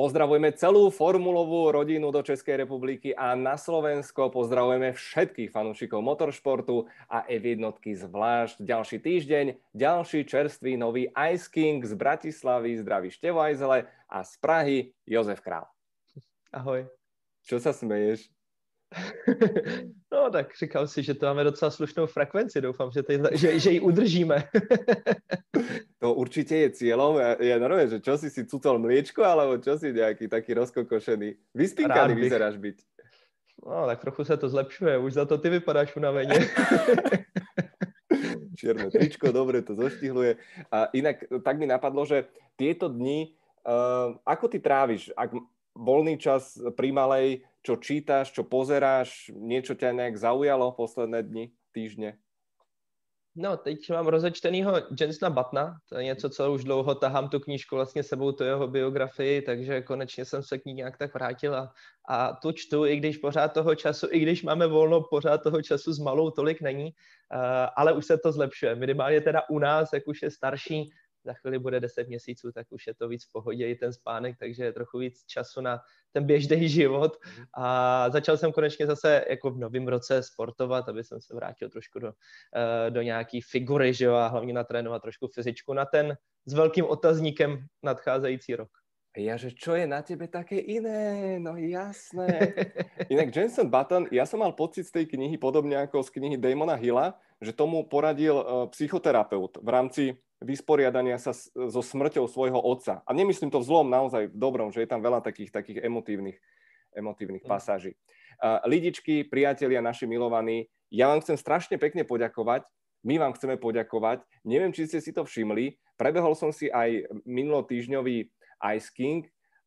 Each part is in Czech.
Pozdravujeme celú formulovú rodinu do Českej republiky a na Slovensko. Pozdravujeme všetkých fanúšikov motoršportu a F1 zvlášť. Ďalší týždeň, ďalší čerstvý nový Ice King z Bratislavy, zdraví Števo Ajzele a z Prahy Jozef Král. Ahoj. Čo sa smeješ? No tak říkal si, že to máme docela slušnou frekvenci, doufám, že, tady, že, že ji udržíme. To určite je cieľom. Ja, ja normálne, že čo si si cucol mliečko, alebo čo si nejaký taký rozkokošený. Vyspinkaný vyzeráš byť. No, tak trochu se to zlepšuje, už za to ty vypadáš unaveně. Čierne tričko, dobre, to zoštihluje. A inak tak mi napadlo, že tieto dni, uh, ako ty tráviš, ak voľný čas pri malej, čo čítaš, čo pozeráš, niečo ťa nejak zaujalo posledné dni, týždne? No, teď mám rozečtenýho Jensona Batna, to je něco, co už dlouho tahám tu knížku vlastně sebou, tu jeho biografii, takže konečně jsem se k ní nějak tak vrátil a, a tu čtu, i když pořád toho času, i když máme volno, pořád toho času s malou tolik není, uh, ale už se to zlepšuje. Minimálně teda u nás, jak už je starší, za chvíli bude 10 měsíců, tak už je to víc v pohodě i ten spánek, takže je trochu víc času na ten běžný život a začal jsem konečně zase jako v novém roce sportovat, aby jsem se vrátil trošku do, eh, do nějaký figury, že jo, a hlavně natrénovat trošku fyzičku na ten s velkým otazníkem nadcházející rok. Ja, že čo je na tebe také iné? No jasné. Inak Jensen Button, ja som mal pocit z tej knihy, podobne ako z knihy Damona Hilla, že tomu poradil uh, psychoterapeut v rámci vysporiadania sa so smrťou svojho otca. A nemyslím to v zlom, naozaj v dobrom, že je tam veľa takých, takých emotívnych, emotívnych mm. pasáží. Uh, lidičky, priatelia, naši milovaní, ja vám chcem strašne pekne poďakovať. My vám chceme poďakovať. Neviem, či ste si to všimli. Prebehol som si aj minulotýžňový Ice King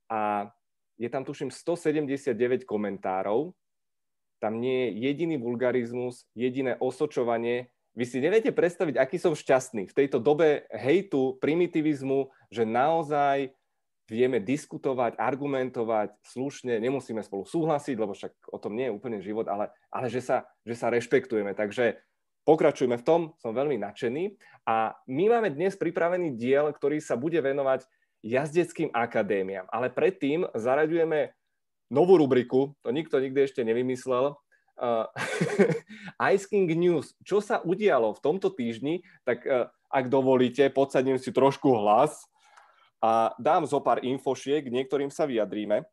a je tam tuším 179 komentárov. Tam nie je jediný vulgarizmus, jediné osočovanie, vy si neviete predstaviť, aký som šťastný v tejto dobe hejtu, primitivizmu, že naozaj vieme diskutovať, argumentovať slušne, nemusíme spolu súhlasiť, lebo však o tom nie je úplne život, ale, ale že, sa, že sa rešpektujeme. Takže pokračujeme v tom, som veľmi nadšený. A my máme dnes pripravený diel, ktorý sa bude venovať jazdeckým akadémiám. Ale predtým zaraďujeme novú rubriku, to nikto nikdy ešte nevymyslel, uh, Ice King News. Čo sa udialo v tomto týždni, tak uh, ak dovolíte, podsadím si trošku hlas a dám zo pár infošiek, niektorým sa vyjadríme.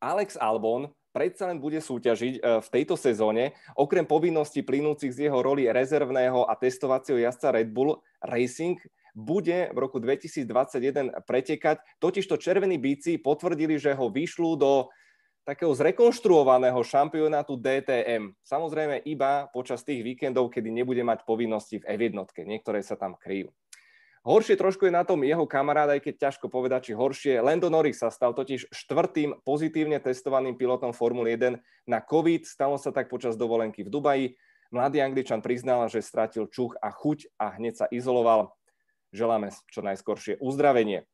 Alex Albon predsa len bude súťažiť uh, v tejto sezóne, okrem povinností plynúcich z jeho roli rezervného a testovacieho jazdca Red Bull Racing, bude v roku 2021 pretekať. Totižto červení bíci potvrdili, že ho vyšľú do takého zrekonštruovaného šampionátu DTM. Samozrejme iba počas tých víkendov, kedy nebude mať povinnosti v F1. Niektoré sa tam kryjú. Horšie trošku je na tom jeho kamarád, aj keď ťažko povedať, či horšie. Lando Norris sa stal totiž štvrtým pozitívne testovaným pilotom Formuly 1 na COVID. Stalo sa tak počas dovolenky v Dubaji. Mladý Angličan priznal, že stratil čuch a chuť a hneď sa izoloval. Želáme čo najskoršie uzdravenie.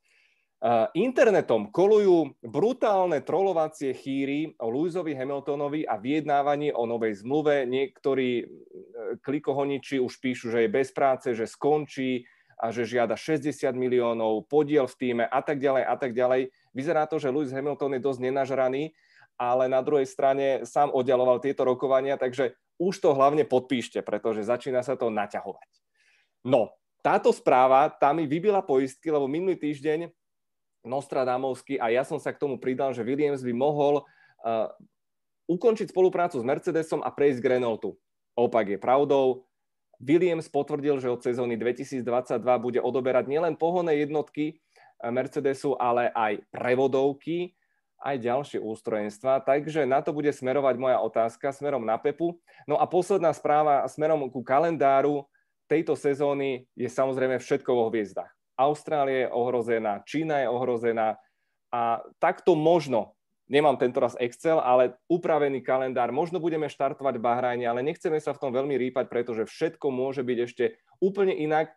Internetom kolujú brutálne trolovacie chýry o Lewisovi Hamiltonovi a vyjednávaní o novej zmluve. Niektorí e, klikohoniči už píšu, že je bez práce, že skončí a že žiada 60 miliónov, podiel v týme a tak ďalej a tak ďalej. Vyzerá to, že Lewis Hamilton je dosť nenažraný, ale na druhej strane sám oddialoval tieto rokovania, takže už to hlavne podpíšte, pretože začína sa to naťahovať. No, táto správa, tá mi vybila poistky, lebo minulý týždeň Nostradamovsky a ja som sa k tomu pridal, že Williams by mohol uh, ukončiť spoluprácu s Mercedesom a prejsť k Renaultu. Opak je pravdou. Williams potvrdil, že od sezóny 2022 bude odoberať nielen pohonné jednotky uh, Mercedesu, ale aj prevodovky, aj ďalšie ústrojenstva. Takže na to bude smerovať moja otázka smerom na Pepu. No a posledná správa smerom ku kalendáru tejto sezóny je samozrejme všetko vo hviezdach. Austrália je ohrozená, Čína je ohrozená a takto možno, nemám tento raz Excel, ale upravený kalendár, možno budeme štartovať v Bahrajne, ale nechceme sa v tom veľmi rýpať, pretože všetko môže byť ešte úplne inak.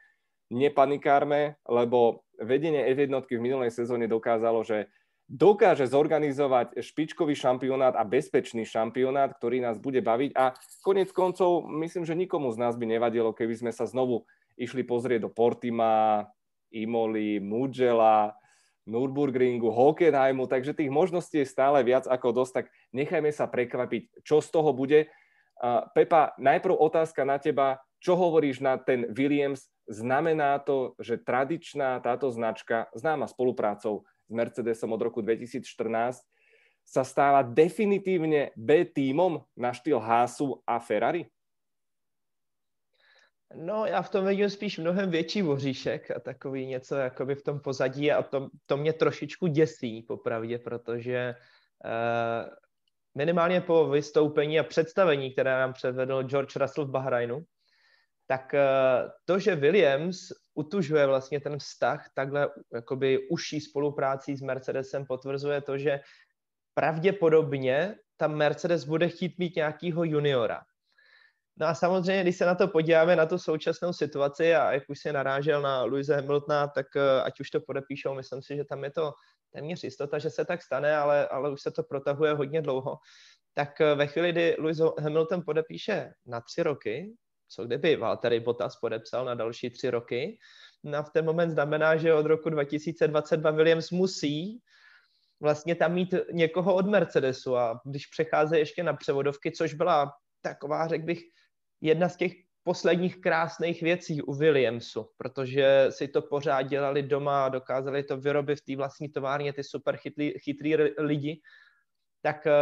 Nepanikárme, lebo vedenie F1 v minulej sezóne dokázalo, že dokáže zorganizovať špičkový šampionát a bezpečný šampionát, ktorý nás bude baviť a konec koncov myslím, že nikomu z nás by nevadilo, keby sme sa znovu išli pozrieť do Portima, Imoli, Mugello, Nürburgringu, Hockenheimu, takže tých možností je stále viac ako dosť, tak nechajme sa prekvapiť, čo z toho bude. Pepa, najprv otázka na teba, čo hovoríš na ten Williams? Znamená to, že tradičná táto značka, známa spoluprácou s Mercedesom od roku 2014, sa stáva definitívne B týmom na štýl Haasu a Ferrari? No, já v tom vidím spíš mnohem větší voříšek a takový něco jakoby v tom pozadí a to, to mě trošičku děsí popravdě, protože uh, minimálně po vystoupení a představení, které nám předvedl George Russell v Bahrajnu, tak uh, to, že Williams utužuje vlastně ten vztah takhle jakoby užší spoluprácí s Mercedesem, potvrzuje to, že pravděpodobně tam Mercedes bude chtít mít nějakýho juniora. No a samozřejmě, když se na to podíváme, na tu současnou situaci a jak už se narážel na Louise Hamiltona, tak eh, ať už to podepíšou, myslím si, že tam je to téměř jistota, že se tak stane, ale, ale už se to protahuje hodně dlouho. Tak eh, ve chvíli, kdy Lewis Hamilton podepíše na tři roky, co kdyby Valtteri Bottas podepsal na další tři roky, no v ten moment znamená, že od roku 2022 Williams musí vlastně tam mít někoho od Mercedesu a když přechází ještě na převodovky, což byla taková, řekl bych, jedna z těch posledních krásných věcí u Williamsu, protože si to pořád dělali doma a dokázali to vyrobit v té vlastní továrně, ty super chytlí, chytrý lidi, tak eh,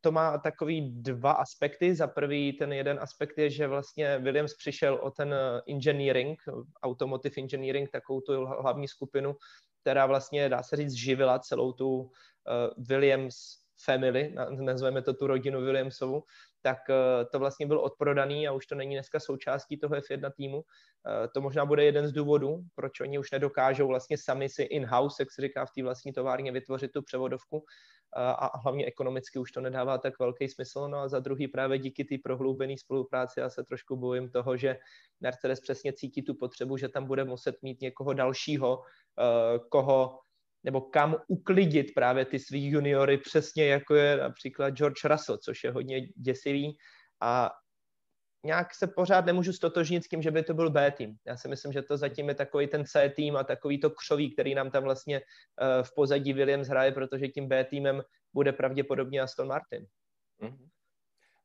to má takový dva aspekty. Za prvý ten jeden aspekt je, že vlastně Williams přišel o ten eh, engineering, automotive engineering, takovou tu hlavní skupinu, která vlastně, dá se říct, živila celou tu uh, Williams family, nazveme to tu rodinu Williamsovu, tak eh, to vlastně byl odprodaný a už to není dneska součástí toho F1 týmu. Eh, to možná bude jeden z důvodů, proč oni už nedokážou vlastně sami si in-house, jak se říká v té vlastní továrně, vytvořit tu převodovku eh, a hlavně ekonomicky už to nedává tak velký smysl. No a za druhý právě díky té prohloubené spolupráci já se trošku bojím toho, že Mercedes přesně cítí tu potřebu, že tam bude muset mít někoho dalšího, koho nebo kam uklidit právě ty svý juniory, přesně jako je například George Russell, což je hodně děsivý a nějak se pořád nemůžu stotožnit s tím, že by to byl B tým. Já si myslím, že to zatím je takový ten C tým a takový to křoví, který nám tam vlastně uh, v pozadí Williams hraje, protože tím B týmem bude pravděpodobně Aston Martin. Mm-hmm.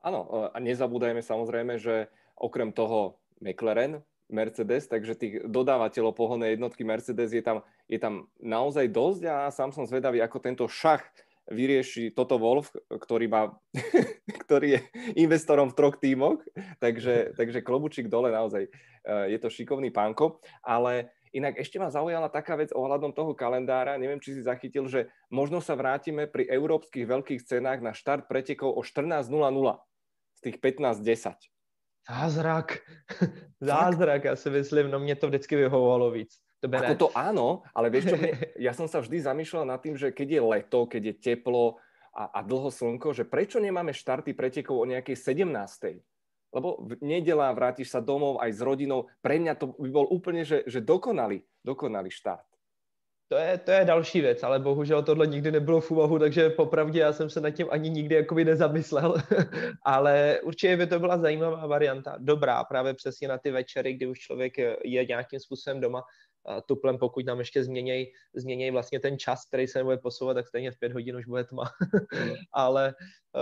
Ano, a nezabúdajme samozrejme, že okrem toho McLaren, Mercedes, takže tých dodávateľov pohonnej jednotky Mercedes je tam je tam naozaj dosť a sám som zvedavý, ako tento šach vyrieši toto Wolf, ktorý, má, ktorý je investorom v troch tímoch, takže, takže klobučík dole naozaj eh, je to šikovný pánko, ale inak ešte ma zaujala taká vec ohľadom toho kalendára, neviem, či si zachytil, že možno sa vrátime pri európskych veľkých cenách na štart pretekov o 14.00 z tých 15.10. Zázrak. Zázrak, já si myslím, no mě to vždycky vyhovovalo víc. To Ako to áno, ale vieš čo, ja som sa vždy zamýšľal nad tým, že keď je leto, keď je teplo a, a dlho slnko, že prečo nemáme štarty pretekov o nejakej 17. Lebo v nedela vrátiš sa domov aj s rodinou. Pre mňa to by bol úplne, že, že dokonalý, dokonalý štart. To je, to je další věc, ale bohužel tohle nikdy nebylo v úvahu, takže popravdě já jsem se nad tím ani nikdy jakoby nezamyslel. ale určitě by to byla zajímavá varianta. Dobrá, právě přesně na ty večery, kdy už člověk je nějakým způsobem doma tuplem, pokud nám ještě změněj, změněj vlastně ten čas, který se nebude posouvat, tak stejně v pět hodin už bude tma. Mm. ale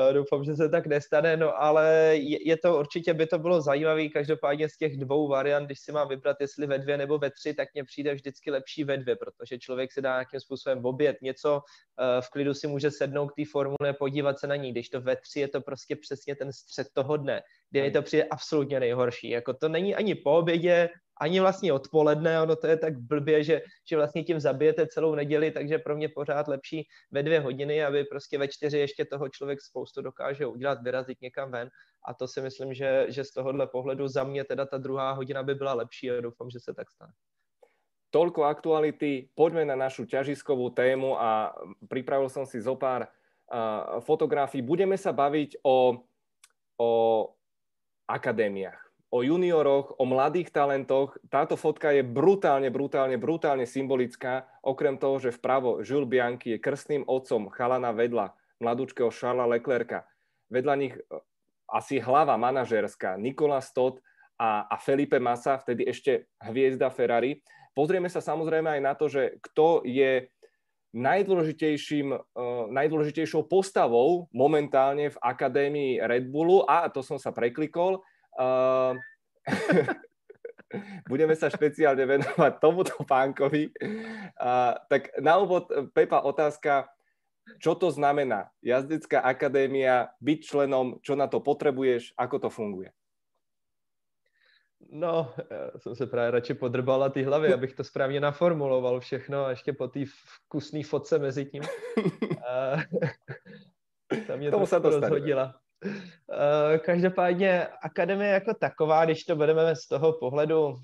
uh, doufám, že se tak nestane, no ale je, je to určitě, by to bylo zajímavé, každopádně z těch dvou variant, když si mám vybrat, jestli ve dvě nebo ve tři, tak mně přijde vždycky lepší ve dvě, protože člověk si dá nějakým způsobem oběd, něco, uh, v klidu si může sednout k té formule, podívat se na ní, když to ve tři je to prostě přesně ten střed toho dne, kdy mi to přijde absolutně nejhorší, jako to není ani po obědě, ani vlastně odpoledne, ono to je tak blbě, že, že vlastně tím zabijete celou neděli, takže pro mě pořád lepší ve dvě hodiny, aby prostě ve čtyři ještě toho člověk spoustu dokáže udělat, vyrazit někam ven a to si myslím, že, že z tohohle pohledu za mě teda ta druhá hodina by byla lepší a doufám, že se tak stane. Toľko aktuality, poďme na našu ťažiskovú tému a pripravil som si zo pár fotografií. Budeme sa baviť o, o akadémiách o junioroch, o mladých talentoch. Táto fotka je brutálne, brutálne, brutálne symbolická. Okrem toho, že vpravo Jules Bianchi je krstným otcom chalana vedľa mladúčkého Charlesa Leclerca. Vedľa nich e, asi hlava manažerská Nikola Stott a, a Felipe Massa, vtedy ešte hviezda Ferrari. Pozrieme sa samozrejme aj na to, že kto je najdôležitejším, uh, najdôležitejšou postavou momentálne v akadémii Red Bullu. A to som sa preklikol. Uh, budeme sa špeciálne venovať tomuto pánkovi. Uh, tak na úvod, Pepa, otázka, čo to znamená? Jazdecká akadémia, byť členom, čo na to potrebuješ, ako to funguje? No, já jsem se právě radši podrbal na ty hlavy, abych to správně naformuloval všechno a ještě po té vkusné fotce mezi tím. A, ta mě Tomu se to rozhodila. Každopádně akademie jako taková, když to budeme z toho pohledu,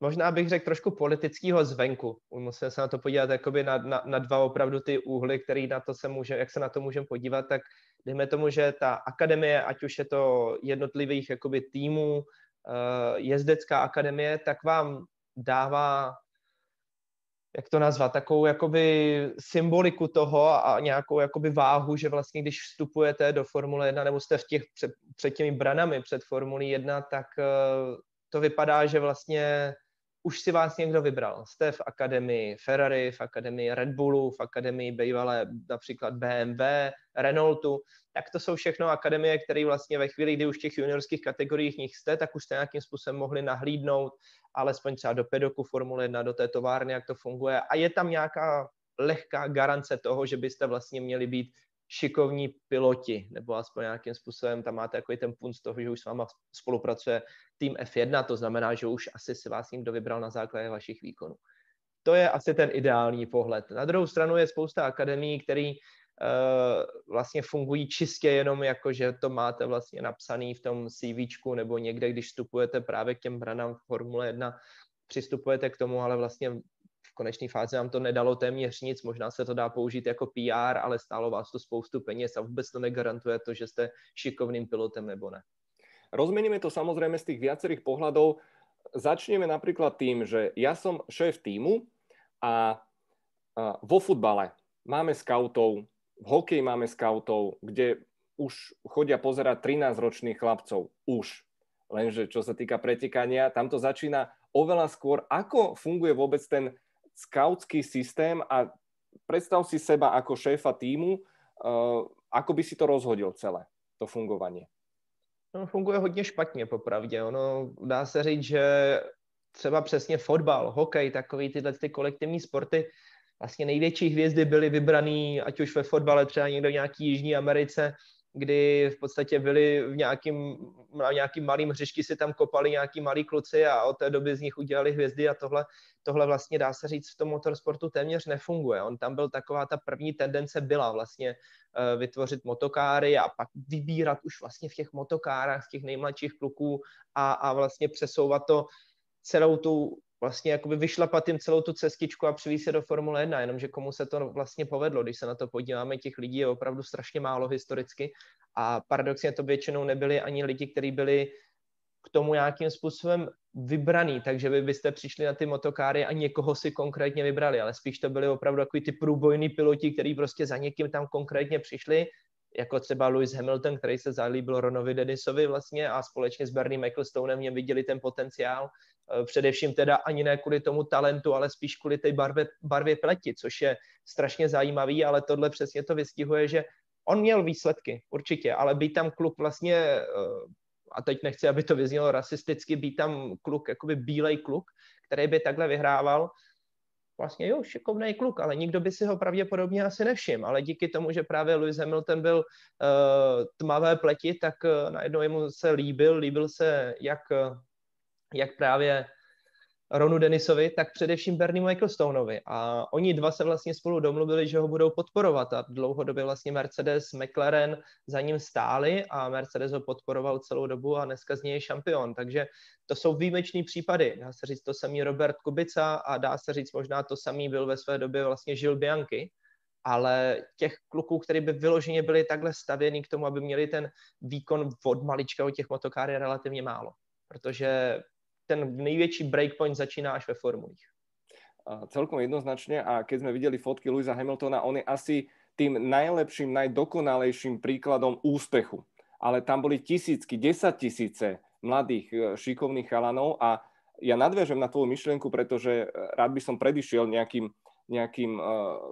možná bych řekl trošku politického zvenku. Musíme se na to podívat na, na, na dva opravdu ty úhly, který na to se může, jak se na to můžeme podívat, tak dejme tomu, že ta akademie, ať už je to jednotlivých jakoby týmů, Eh, jezdecká akademie, tak vám dává, jak to nazvat, takovou jakoby symboliku toho a nějakou jakoby váhu, že vlastně když vstupujete do Formule 1 nebo jste v těch před, před těmi branami před Formulí 1, tak eh, to vypadá, že vlastně už si vás někdo vybral. Jste v akademii Ferrari, v akademii Red Bullu, v akademii bývalé například BMW, Renaultu, tak to jsou všechno akademie, které vlastně ve chvíli, kdy už v těch juniorských kategoriích nich jste, tak už jste nějakým způsobem mohli nahlídnout, alespoň třeba do pedoku Formule 1, do té továrny, jak to funguje. A je tam nějaká lehká garance toho, že byste vlastně měli být šikovní piloti, nebo aspoň nějakým způsobem tam máte jako ten punt z toho, že už s váma spolupracuje tým F1, to znamená, že už asi si vás někdo vybral na základě vašich výkonů. To je asi ten ideální pohled. Na druhou stranu je spousta akademií, které uh, vlastně fungují čistě jenom jako, že to máte vlastně napsaný v tom CVčku nebo někde, když vstupujete právě k těm branám v Formule 1, přistupujete k tomu, ale vlastně v konečné fázi vám to nedalo téměř nic, možná se to dá použít jako PR, ale stálo vás to spoustu peněz a vůbec to negarantuje to, že jste šikovným pilotem nebo ne. Rozmeníme to samozrejme z tých viacerých pohľadov. Začneme napríklad tým, že ja som šéf týmu a vo futbale máme scoutov, v hokeji máme scoutov, kde už chodia pozerať 13-ročných chlapcov. Už. Lenže čo sa týka pretekania, tam to začína oveľa skôr. Ako funguje vôbec ten skautský systém a predstav si seba ako šéfa týmu, ako by si to rozhodil celé, to fungovanie? No, funguje hodně špatně, popravdě. Ono dá se říct, že třeba přesně fotbal, hokej, takový tyhle ty kolektivní sporty, vlastně největší hvězdy byly vybraný, ať už ve fotbale, třeba někdo v nějaký Jižní Americe, kdy v podstatě byli v nějakým, na nějakým malým hřišti si tam kopali nějaký malí kluci a od té doby z nich udělali hvězdy a tohle, tohle vlastně dá se říct v tom motorsportu téměř nefunguje. On tam byl taková ta první tendence byla vlastně uh, vytvořit motokáry a pak vybírat už vlastně v těch motokárách z těch nejmladších kluků a, a vlastně přesouvat to celou tu vlastně jakoby vyšlapat jim celou tu cestičku a přivízt se do Formule 1, jenomže komu se to vlastně povedlo, když se na to podíváme, těch lidí je opravdu strašně málo historicky a paradoxně to většinou nebyli ani lidi, kteří byli k tomu nějakým způsobem vybraný, takže vy byste přišli na ty motokáry a někoho si konkrétně vybrali, ale spíš to byli opravdu takový ty průbojní piloti, kteří prostě za někým tam konkrétně přišli, jako třeba Lewis Hamilton, který se zalíbil Ronovi Dennisovi vlastně a společně s Bernie Ecclestonem mě viděli ten potenciál, především teda ani ne kvůli tomu talentu, ale spíš kvůli té barvě, barvě pleti, což je strašně zajímavý, ale tohle přesně to vystihuje, že on měl výsledky, určitě, ale být tam kluk vlastně, eh, a teď nechci, aby to vyznělo rasisticky, být tam kluk, jakoby bílej kluk, který by takhle vyhrával, vlastně jo, šikovný kluk, ale nikdo by si ho pravděpodobně asi nevšiml, ale díky tomu, že právě Lewis Hamilton byl uh, tmavé pleti, tak uh, najednou jemu se líbil, líbil se jak jak právě Ronu Denisovi, tak především Berniemu Ecclestoneovi. A oni dva se vlastně spolu domluvili, že ho budou podporovat a dlouhodobě vlastně Mercedes, McLaren za ním stáli a Mercedes ho podporoval celou dobu a dneska z něj je šampion. Takže to jsou výjimečný případy. Dá se říct to samý Robert Kubica a dá se říct možná to samý byl ve své době vlastně Žil Bianchi, ale těch kluků, kteří by vyloženě byli takhle stavěni k tomu, aby měli ten výkon od malička od těch motokár je relativně málo. Protože ten největší breakpoint začíná až ve formulích. Celkom jednoznačne a keď sme videli fotky Louisa Hamiltona, on je asi tým najlepším, najdokonalejším príkladom úspechu. Ale tam boli tisícky, desať tisíce mladých e, šikovných chalanov a ja nadviažem na tvoju myšlienku, pretože e, rád by som predišiel nejakým, nejakým uh,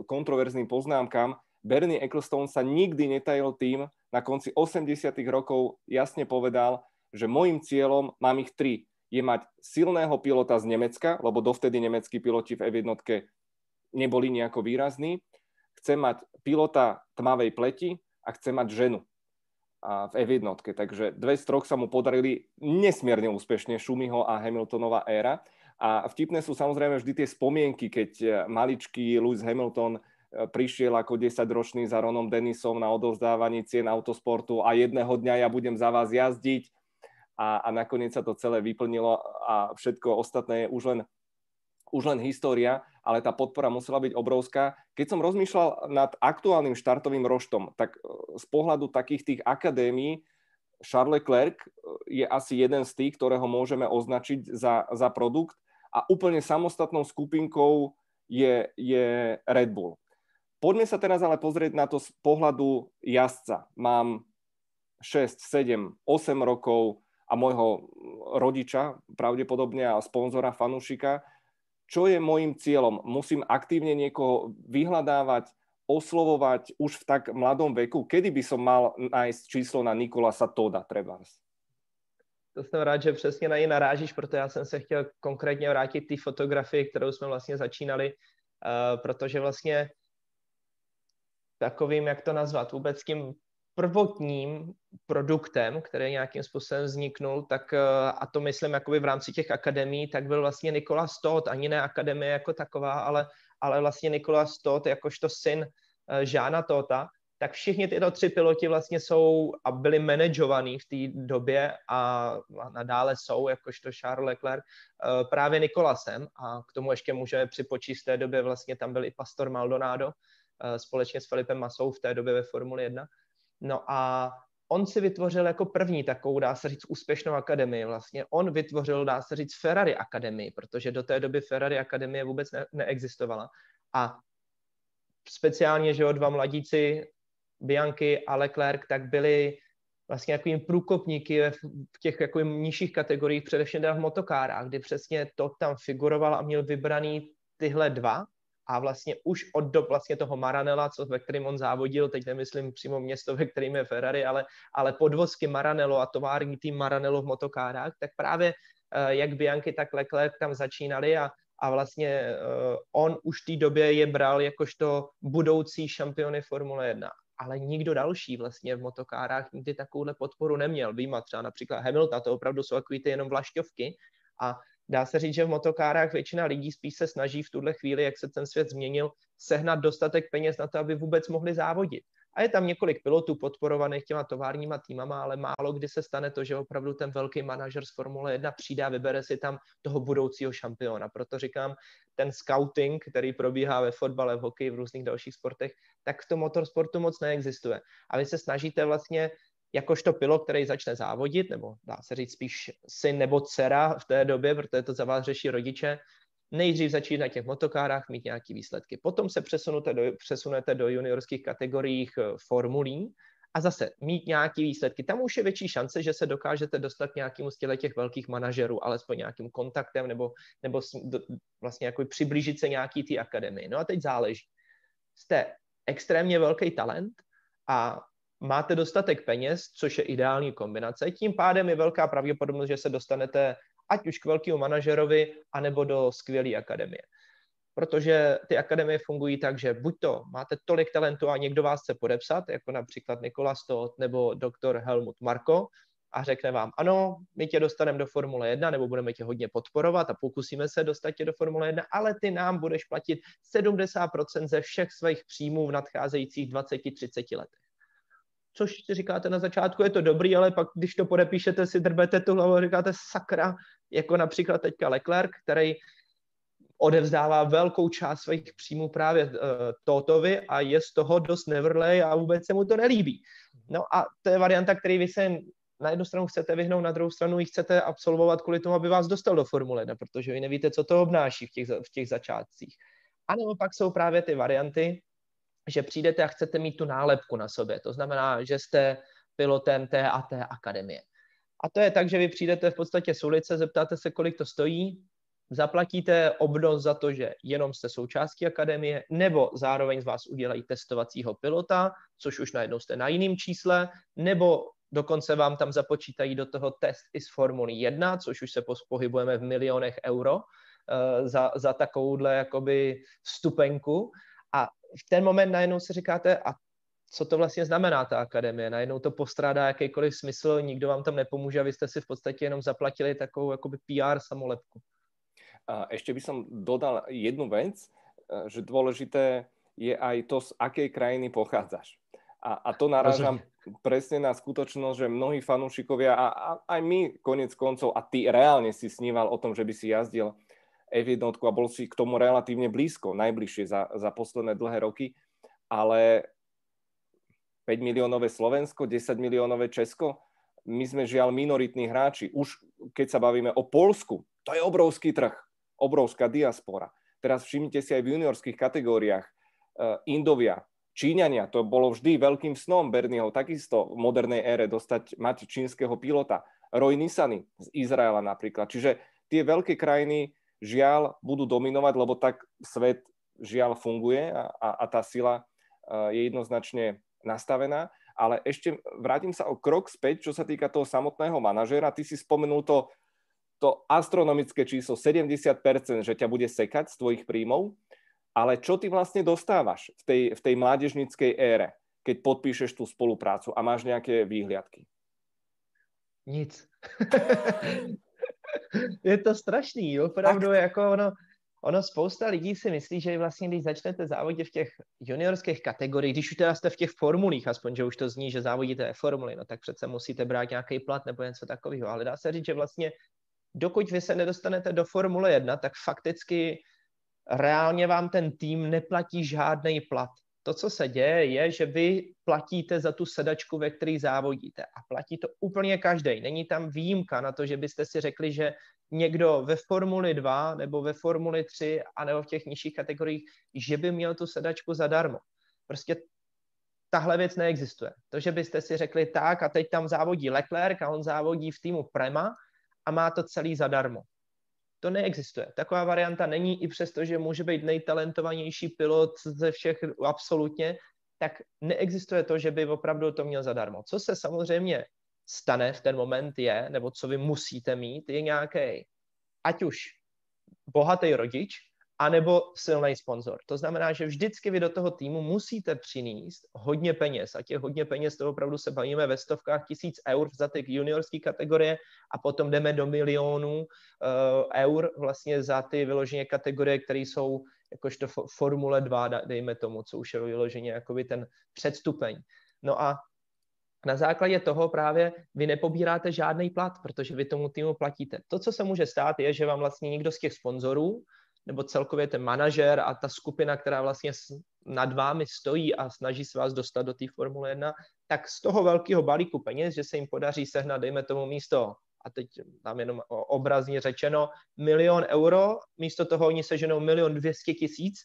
kontroverzným poznámkam, Bernie Ecclestone sa nikdy netajil tým, na konci 80 rokov jasne povedal, že môjim cieľom, mám ich tri, je mať silného pilota z Nemecka, lebo dovtedy nemeckí piloti v F1 neboli nejako výrazní, chce mať pilota tmavej pleti a chce mať ženu v F1. Takže dve z troch sa mu podarili nesmierne úspešne, Šumiho a Hamiltonova éra. A vtipné sú samozrejme vždy tie spomienky, keď maličký Lewis Hamilton E, prišiel ako 10-ročný za Ronom Denisom na odovzdávaní cien autosportu a jedného dňa ja budem za vás jazdiť a, a nakoniec sa to celé vyplnilo a všetko ostatné je už len, už len história, ale tá podpora musela byť obrovská. Keď som rozmýšľal nad aktuálnym štartovým roštom, tak e, z pohľadu takých tých akadémií Charles Leclerc e, je asi jeden z tých, ktorého môžeme označiť za, za produkt a úplne samostatnou skupinkou je, je Red Bull. Poďme sa teraz ale pozrieť na to z pohľadu jazdca. Mám 6, 7, 8 rokov a môjho rodiča, pravdepodobne a sponzora, fanúšika. Čo je môjim cieľom? Musím aktívne niekoho vyhľadávať, oslovovať už v tak mladom veku? Kedy by som mal nájsť číslo na Nikolasa Toda, trebárs? To jsem rád, že přesně na ní narážíš, protože já jsem se chtěl konkrétně vrátit té fotografii, kterou jsme vlastně začínali, uh, protože vlastně takovým, jak to nazvat, vůbec tím prvotním produktem, který nějakým způsobem vzniknul, tak eh, a to myslím jakoby v rámci těch akademií, tak byl vlastně Nikola Stott, ani ne akademie jako taková, ale, ale vlastně Nikola Stott jakožto syn eh, Žána Tota, tak všichni tyto tři piloti vlastně jsou a byli manažovaní v té době a, nadále jsou, jakožto Charles Leclerc, eh, právě Nikolasem a k tomu ještě může připočíst v té době vlastně tam byl i Pastor Maldonado, společně s Filipem Masou v té době ve Formuli 1. No a on si vytvořil jako první takovou, dá se říct, úspěšnou akademii. Vlastně on vytvořil, dá se říct, Ferrari akademii, protože do té doby Ferrari akademie vůbec ne- neexistovala. A speciálně, že jo, dva mladíci, Bianchi a Leclerc, tak byli vlastně jakým průkopníky v těch jako nižších kategoriích, především v motokárách, kdy přesně to tam figuroval a měl vybraný tyhle dva a vlastně už od dob vlastně toho Maranela, co, ve kterém on závodil, teď nemyslím přímo město, ve kterým je Ferrari, ale, ale podvozky Maranello a tovární tým Maranello v motokárách, tak právě uh, jak Bianchi, tak Leclerc tam začínali a, a vlastně uh, on už v té době je bral jakožto budoucí šampiony Formule 1 ale nikdo další vlastně v motokárách nikdy takovouhle podporu neměl. Výjima třeba například Hamilton, to opravdu jsou takový ty jenom vlašťovky a dá se říct, že v motokárách většina lidí spíš se snaží v tuhle chvíli, jak se ten svět změnil, sehnat dostatek peněz na to, aby vůbec mohli závodit. A je tam několik pilotů podporovaných těma továrníma týmama, ale málo kdy se stane to, že opravdu ten velký manažer z Formule 1 přijde a vybere si tam toho budoucího šampiona. Proto říkám, ten scouting, který probíhá ve fotbale, v hokeji, v různých dalších sportech, tak v tom motorsportu moc neexistuje. A vy se snažíte vlastně jakožto pilot, který začne závodit, nebo dá se říct spíš syn nebo dcera v té době, protože to za vás řeší rodiče, nejdřív začít na těch motokárách mít nějaké výsledky. Potom se přesunete do, přesunete do juniorských kategoriích eh, formulí a zase mít nějaké výsledky. Tam už je větší šance, že se dokážete dostat nějakému z těch velkých manažerů, alespoň nějakým kontaktem nebo, nebo vlastně jako přiblížit se nějaký té akademii. No a teď záleží. Jste extrémně velký talent a máte dostatek peněz, což je ideální kombinace, tím pádem je velká pravděpodobnost, že se dostanete ať už k velkému manažerovi, anebo do skvělé akademie. Protože ty akademie fungují tak, že buď to máte tolik talentu a někdo vás chce podepsat, jako například Nikola Stott nebo doktor Helmut Marko, a řekne vám, ano, my tě dostaneme do Formule 1, nebo budeme tě hodně podporovat a pokusíme se dostat tě do Formule 1, ale ty nám budeš platit 70% ze všech svých příjmů v nadcházejících 20-30 letech což si říkáte na začátku, je to dobrý, ale pak, když to podepíšete, si drbete tu hlavu a říkáte sakra, jako například teďka Leclerc, který odevzdává velkou část svých příjmů právě uh, Totovi a je z toho dost nevrlej a vůbec se mu to nelíbí. No a to je varianta, který vy se na jednu stranu chcete vyhnout, na druhou stranu ji chcete absolvovat kvůli tomu, aby vás dostal do Formule 1, protože vy nevíte, co to obnáší v těch, v těch začátcích. A nebo pak jsou právě ty varianty, že přijdete a chcete mít tu nálepku na sobě. To znamená, že jste pilotem té a té akademie. A to je tak, že vy přijdete v podstatě z ulice, zeptáte se, kolik to stojí, zaplatíte obnos za to, že jenom jste součástí akademie, nebo zároveň z vás udělají testovacího pilota, což už najednou jste na jiném čísle, nebo dokonce vám tam započítají do toho test i z Formuly 1, což už se pohybujeme v milionech euro uh, za, za takovouhle jakoby vstupenku. A v ten moment najednou si říkáte, a co to vlastně znamená ta akademie. Najednou to postrádá jakýkoliv smysl, nikdo vám tam nepomůže a vy jste si v podstatě jenom zaplatili takovou jakoby PR samolepku. A ešte by som dodal jednu vec, e, že dôležité je aj to, z akej krajiny pochádzaš. A, a to narážam presne na skutočnosť, že mnohí fanúšikovia a, a aj my konec koncov, a ty reálne si sníval o tom, že by si jazdil F1 a bol si k tomu relatívne blízko, najbližšie za, za posledné dlhé roky, ale 5 miliónové Slovensko, 10 miliónové Česko, my sme žiaľ minoritní hráči. Už keď sa bavíme o Polsku, to je obrovský trh obrovská diaspora. Teraz všimnite si aj v juniorských kategóriách uh, Indovia, Číňania, to bolo vždy veľkým snom Bernieho, takisto v modernej ére dostať, mať čínskeho pilota. Roy Nisany z Izraela napríklad. Čiže tie veľké krajiny žiaľ budú dominovať, lebo tak svet žiaľ funguje a, a, a tá sila uh, je jednoznačne nastavená. Ale ešte vrátim sa o krok späť, čo sa týka toho samotného manažéra. Ty si spomenul to to astronomické číslo 70%, že ťa bude sekať z tvojich príjmov, ale čo ty vlastne dostávaš v tej, v tej mládežnickej ére, keď podpíšeš tú spoluprácu a máš nejaké výhliadky? Nic. je to strašný, opravdu tak. jako ono, ono spousta lidí si myslí, že vlastně když začnete závodit v těch juniorských kategoriích, když už teda jste v těch formulích, aspoň, že už to zní, že závodíte ve formuli, no tak přece musíte brát nějaký plat nebo něco takového, ale dá se říct, že vlastně dokud vy se nedostanete do Formule 1, tak fakticky reálně vám ten tým neplatí žádný plat. To, co se děje, je, že vy platíte za tu sedačku, ve které závodíte. A platí to úplně každý. Není tam výjimka na to, že byste si řekli, že někdo ve Formuli 2 nebo ve Formuli 3 a nebo v těch nižších kategoriích, že by měl tu sedačku zadarmo. Prostě tahle věc neexistuje. To, že byste si řekli tak a teď tam závodí Leclerc a on závodí v týmu Prema, a má to celý zadarmo. To neexistuje. Taková varianta není i přesto, že může být nejtalentovanější pilot ze všech absolutně, tak neexistuje to, že by opravdu to měl zadarmo. Co se samozřejmě stane v ten moment je, nebo co vy musíte mít, je nějaký, ať už bohatý rodič, anebo silný sponzor. To znamená, že vždycky vy do toho týmu musíte přinést hodně peněz. A těch hodně peněz, to opravdu se bavíme ve stovkách tisíc eur za ty juniorské kategorie a potom jdeme do milionů uh, eur vlastně za ty vyloženě kategorie, které jsou jakožto Formule 2, dejme tomu, co už je vyloženě jakoby ten předstupeň. No a na základě toho právě vy nepobíráte žádný plat, protože vy tomu týmu platíte. To, co se může stát, je, že vám vlastně někdo z těch sponzorů nebo celkově ten manažer a ta skupina, která vlastně nad vámi stojí a snaží se vás dostat do té Formule 1, tak z toho velkého balíku peněz, že se jim podaří sehnat, dejme tomu místo, a teď tam jenom obrazně řečeno, milion euro, místo toho oni seženou milion dvěstě tisíc,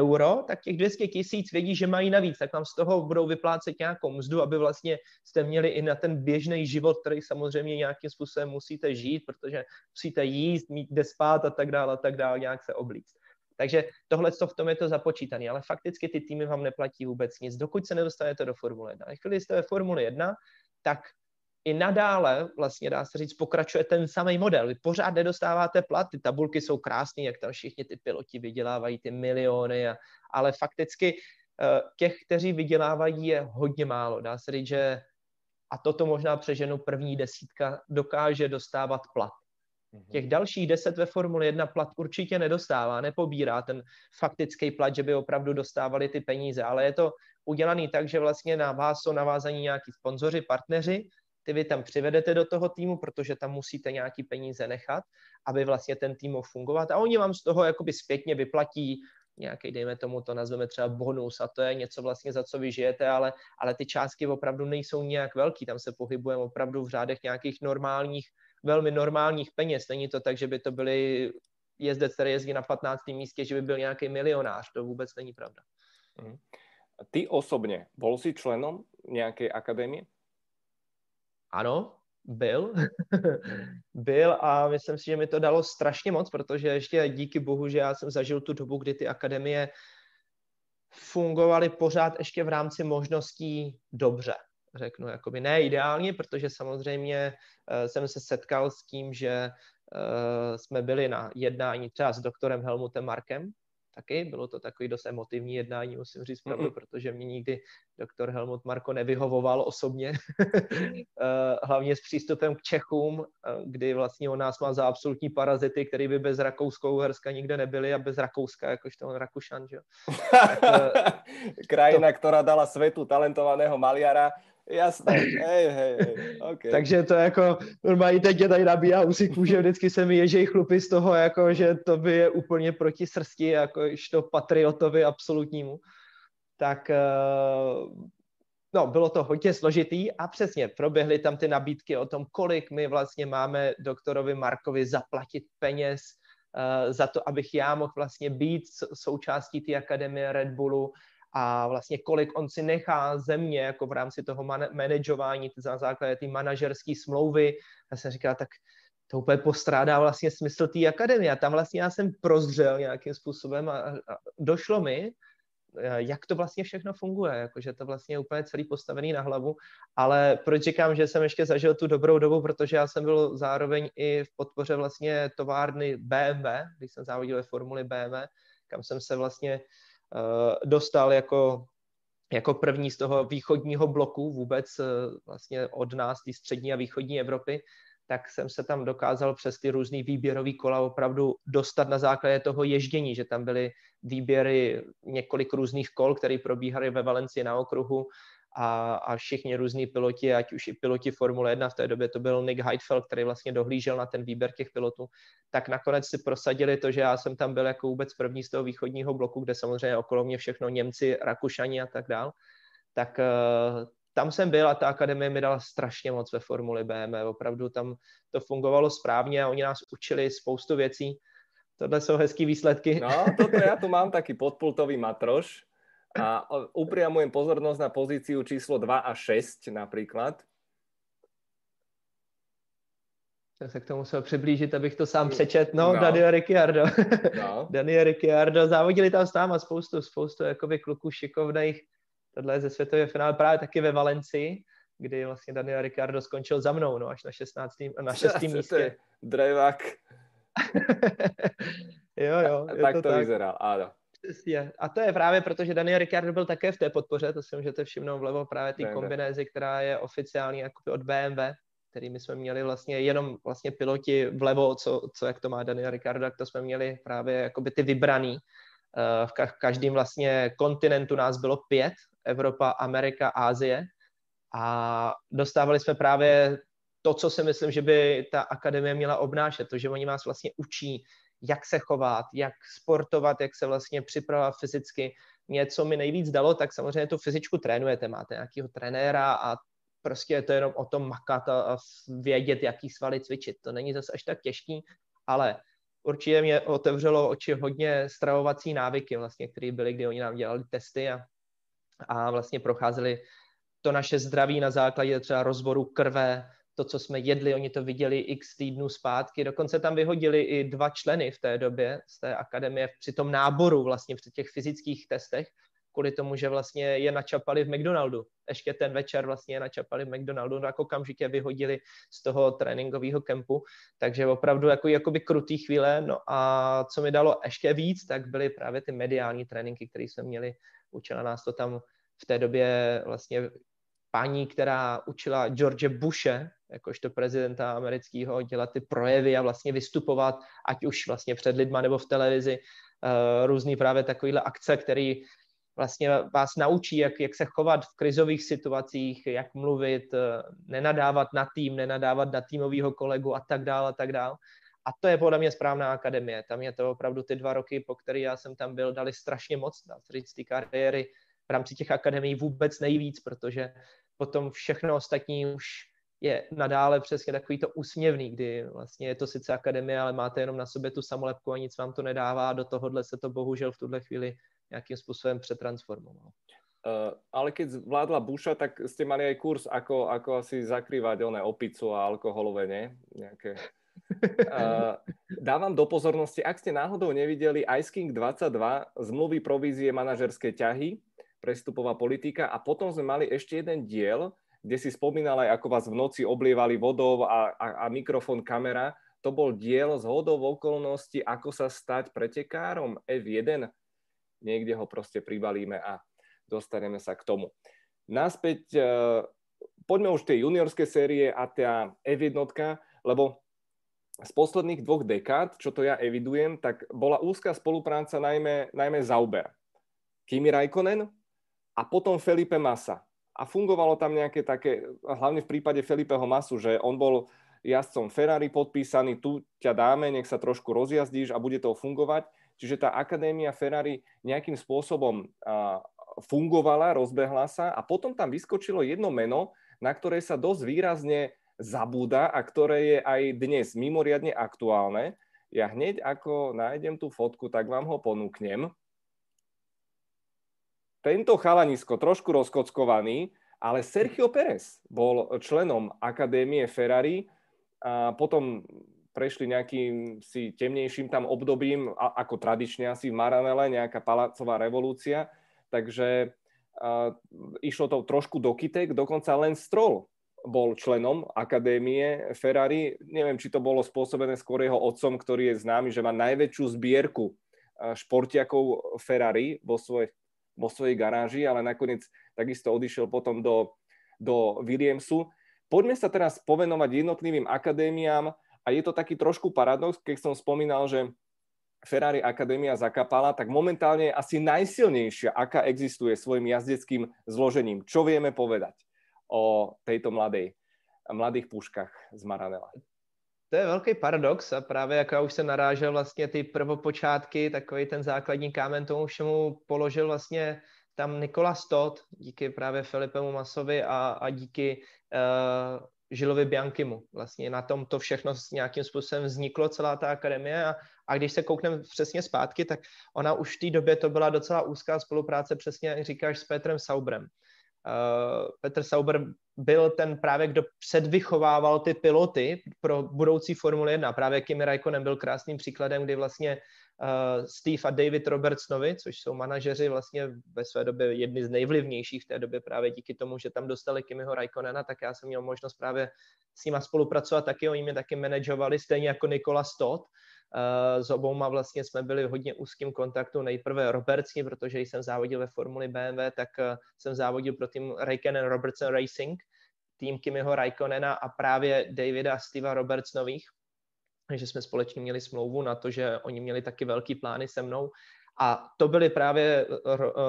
euro, tak těch 200 tisíc vědí, že mají navíc, tak vám z toho budou vyplácet nějakou mzdu, aby vlastně jste měli i na ten běžný život, který samozřejmě nějakým způsobem musíte žít, protože musíte jíst, mít kde spát a tak dále, a tak dále, nějak se oblíct. Takže tohle v tom je to započítané, ale fakticky ty týmy vám neplatí vůbec nic, dokud se nedostanete do Formule 1. Když jste ve Formule 1, tak i nadále, vlastně dá se říct, pokračuje ten samý model. Vy pořád nedostáváte plat, ty tabulky jsou krásné, jak tam všichni ty piloti vydělávají ty miliony, a, ale fakticky eh, těch, kteří vydělávají, je hodně málo. Dá se říct, že a toto možná přeženu první desítka dokáže dostávat plat. Mhm. Těch dalších deset ve Formule 1 plat určitě nedostává, nepobírá ten faktický plat, že by opravdu dostávali ty peníze, ale je to udělaný tak, že vlastně na vás jsou navázaní nějaký sponzoři, partneři, ty vy tam přivedete do toho týmu, protože tam musíte nějaký peníze nechat, aby vlastně ten tým mohl fungovat a oni vám z toho jakoby zpětně vyplatí nějaký, dejme tomu, to nazveme třeba bonus a to je něco vlastně, za co vy žijete, ale, ale ty částky opravdu nejsou nějak velký, tam se pohybujeme opravdu v řádech nějakých normálních, velmi normálních peněz. Není to tak, že by to byly jezdec, který jezdí na 15. místě, že by byl nějaký milionář. To vůbec není pravda. Mm. Ty osobně, bol si členom nějaké akademie? Ano, byl. byl a myslím si, že mi to dalo strašně moc, protože ještě díky bohu, že já jsem zažil tu dobu, kdy ty akademie fungovaly pořád ještě v rámci možností dobře. Řeknu, jakoby ne ideálně, protože samozřejmě uh, jsem se setkal s tím, že uh, jsme byli na jednání třeba s doktorem Helmutem Markem, taky. Bylo to takový dost emotivní jednání, musím říct pravdu, mm-hmm. protože mě nikdy doktor Helmut Marko nevyhovoval osobně, eh, hlavně s přístupem k Čechům, eh, kdy vlastně on nás má za absolutní parazity, který by bez Rakouskou Herska nikde nebyli a bez Rakouska, jakožto on Rakušan, že? tak, eh, Krajina, to... která dala světu talentovaného maliara, Jasné, hej, hej, hej. Okay. Takže to jako, normálně teď je tady nabíjá usí kůže, vždycky se mi ježej chlupy z toho, jako, že to by je úplně proti srsti, jako to patriotovi absolutnímu. Tak eh, no, bylo to hodně složitý a přesně proběhly tam ty nabídky o tom, kolik my vlastně máme doktorovi Markovi zaplatit peněz uh, za to, abych já mohl vlastně být součástí té akademie Red Bullu a vlastně kolik on si nechá země jako v rámci toho man- manažování na základě té manažerské smlouvy. Já jsem říkal, tak to úplně postrádá vlastně smysl té akademie. A tam vlastně já jsem prozřel nějakým způsobem a, a došlo mi, jak to vlastně všechno funguje, jakože to vlastně je úplně celý postavený na hlavu, ale proč říkám, že jsem ještě zažil tu dobrou dobu, protože já jsem byl zároveň i v podpoře vlastně továrny BMW, když jsem závodil ve formuli BMW, kam jsem se vlastně Eh, dostal jako, jako první z toho východního bloku vůbec eh, vlastně od nás, té střední a východní Evropy, tak jsem se tam dokázal přes ty různý výběrový kola opravdu dostat na základě toho ježdění, že tam byly výběry několik různých kol, které probíhaly ve Valencii na okruhu a, a všichni různí piloti, ať už i piloti Formule 1, v té době to byl Nick Heidfeld, který vlastně dohlížel na ten výběr těch pilotů, tak nakonec si prosadili to, že já jsem tam byl jako vůbec první z toho východního bloku, kde samozřejmě okolo mě všechno Němci, Rakušani a tak dál, tak uh, tam jsem byl a ta akademie mi dala strašně moc ve Formuli BMW, opravdu tam to fungovalo správně a oni nás učili spoustu věcí, Tohle jsou hezký výsledky. No, toto já tu mám taký podpultový matroš, a upriamujem pozornosť na pozíciu číslo 2 a 6 napríklad. Jsem se k tomu musel přiblížit, abych to sám přečet. No, no. Daniel Ricciardo. No. Daniel Ricciardo. Závodili tam s náma spoustu, spoustu jakoby kluků šikovných. Tohle je ze světové finále právě taky ve Valencii, kdy vlastně Daniel Ricciardo skončil za mnou, no, až na 16. na 6. místě. Drevák. jo, jo. tak to, to tak. vyzeral, áno. Přesně. A to je právě proto, že Daniel Ricciardo byl také v té podpoře, to si můžete všimnout vlevo právě té kombinézy, která je oficiální jako od BMW, který my jsme měli vlastně jenom vlastně piloti vlevo, co, co jak to má Daniel Ricciardo, tak to jsme měli právě jakoby ty vybraný. Eh, v každém vlastně kontinentu nás bylo pět, Evropa, Amerika, Ázie a dostávali jsme právě to, co si myslím, že by ta akademie měla obnášet, to, že oni nás vlastně učí jak se chovat, jak sportovat, jak se vlastně připravovat fyzicky. Mě, co mi nejvíc dalo, tak samozřejmě tu fyzičku trénujete, máte nějakého trenéra a prostě je to jenom o tom makat a, a vědět, jaký svaly cvičit. To není zase až tak těžký, ale určitě mě otevřelo oči hodně stravovací návyky, vlastně, které byly, kdy oni nám dělali testy a, a vlastně procházeli to naše zdraví na základě třeba rozboru krve, to, co jsme jedli, oni to viděli x týdnů zpátky, dokonce tam vyhodili i dva členy v té době z té akademie při tom náboru vlastně při těch fyzických testech, kvůli tomu, že vlastně je načapali v McDonaldu. Ještě ten večer vlastně je načapali v McDonaldu, tak okamžitě vyhodili z toho tréninkového kempu, takže opravdu jako, jakoby krutý chvíle. No a co mi dalo ještě víc, tak byly právě ty mediální tréninky, které jsme měli. Učila nás to tam v té době vlastně paní, která učila George Bushe, jakožto prezidenta amerického, dělat ty projevy a vlastně vystupovat, ať už vlastně před lidma nebo v televizi, uh, různý právě takovýhle akce, který vlastně vás naučí, jak, jak se chovat v krizových situacích, jak mluvit, uh, nenadávat na tým, nenadávat na týmového kolegu a tak dále a tak dále. A to je podle mě správná akademie. Tam je to opravdu ty dva roky, po které já jsem tam byl, dali strašně moc, dá se říct, ty kariéry v rámci těch akademií vůbec nejvíc, protože potom všechno ostatní už je nadále přesně takový to úsměvný, kdy vlastně je to sice akademie, ale máte jenom na sobě tu samolepku a nic vám to nedává. Do tohohle se to bohužel v tuhle chvíli nějakým způsobem přetransformovalo. Uh, ale keď vládla Busha, tak ste mali aj kurz, ako, ako asi zakrývať oné opicu a alkoholové, nie? Nejaké. Uh, dávam do pozornosti, ak ste náhodou nevideli Ice King 22, zmluvy, provízie, manažerské ťahy, prestupová politika a potom sme mali ešte jeden diel, kde si spomínal aj, ako vás v noci oblievali vodou a, a, a mikrofón, kamera. To bol diel z hodou okolností, ako sa stať pretekárom F1. Niekde ho proste pribalíme a dostaneme sa k tomu. Naspäť, uh, poďme už tej juniorské série a tá F1, lebo z posledných dvoch dekád, čo to ja evidujem, tak bola úzká spolupráca najmä, najmä Zauber. Kimi Raikkonen a potom Felipe Massa. A fungovalo tam nejaké také, hlavne v prípade Felipeho Masu, že on bol jazdcom Ferrari podpísaný, tu ťa dáme, nech sa trošku rozjazdíš a bude to fungovať. Čiže tá akadémia Ferrari nejakým spôsobom fungovala, rozbehla sa a potom tam vyskočilo jedno meno, na ktoré sa dosť výrazne zabúda a ktoré je aj dnes mimoriadne aktuálne. Ja hneď ako nájdem tú fotku, tak vám ho ponúknem. Tento chalanisko, trošku rozkockovaný, ale Sergio Pérez bol členom Akadémie Ferrari a potom prešli nejakým si temnejším tam obdobím, ako tradične asi v Maranele, nejaká palácová revolúcia takže išlo to trošku do kytek, dokonca len Stroll bol členom akadémie Ferrari. Neviem, či to bolo spôsobené skôr jeho otcom, ktorý je známy, že má najväčšiu zbierku športiakov Ferrari vo, svoj, vo svojej garáži, ale nakoniec takisto odišiel potom do, do Williamsu. Poďme sa teraz povenovať jednotlivým akadémiám a je to taký trošku paradox, keď som spomínal, že Ferrari Akadémia zakapala, tak momentálne je asi najsilnejšia, aká existuje svojim jazdeckým zložením. Čo vieme povedať o tejto mladej, mladých puškách z Maranela? To je velký paradox a právě jak já už jsem narážel vlastně ty prvopočátky, takový ten základní kámen tomu všemu položil vlastně tam Nikola Stott, díky právě Filipemu Masovi a, a díky uh, Žilovi Biankimu. Vlastně na tom to všechno s nějakým způsobem vzniklo, celá ta akademie a, a když se koukneme přesně zpátky, tak ona už v té době to byla docela úzká spolupráce, přesně jak říkáš, s Petrem Saubrem. Uh, Petr Sauber byl ten právě, kdo předvychovával ty piloty pro budoucí Formule 1. Právě Kimi Raikkonen byl krásným příkladem, kdy vlastně uh, Steve a David Robertsonovi, což jsou manažeři vlastně ve své době jedni z nejvlivnějších v té době právě díky tomu, že tam dostali Kimiho Raikkonena, tak já jsem měl možnost právě s nima spolupracovat taky, oni mě taky manažovali, stejně jako Nikola Stott. Uh, s obouma vlastně jsme byli v hodně úzkým kontaktu. Nejprve Robertsi, protože jsem závodil ve Formuli BMW, tak uh, jsem závodil pro tým Raikkonen Robertson Racing, tým Kimiho Raikkonena a právě Davida a Steva Robertsonových, že jsme společně měli smlouvu na to, že oni měli taky velký plány se mnou. A to byli právě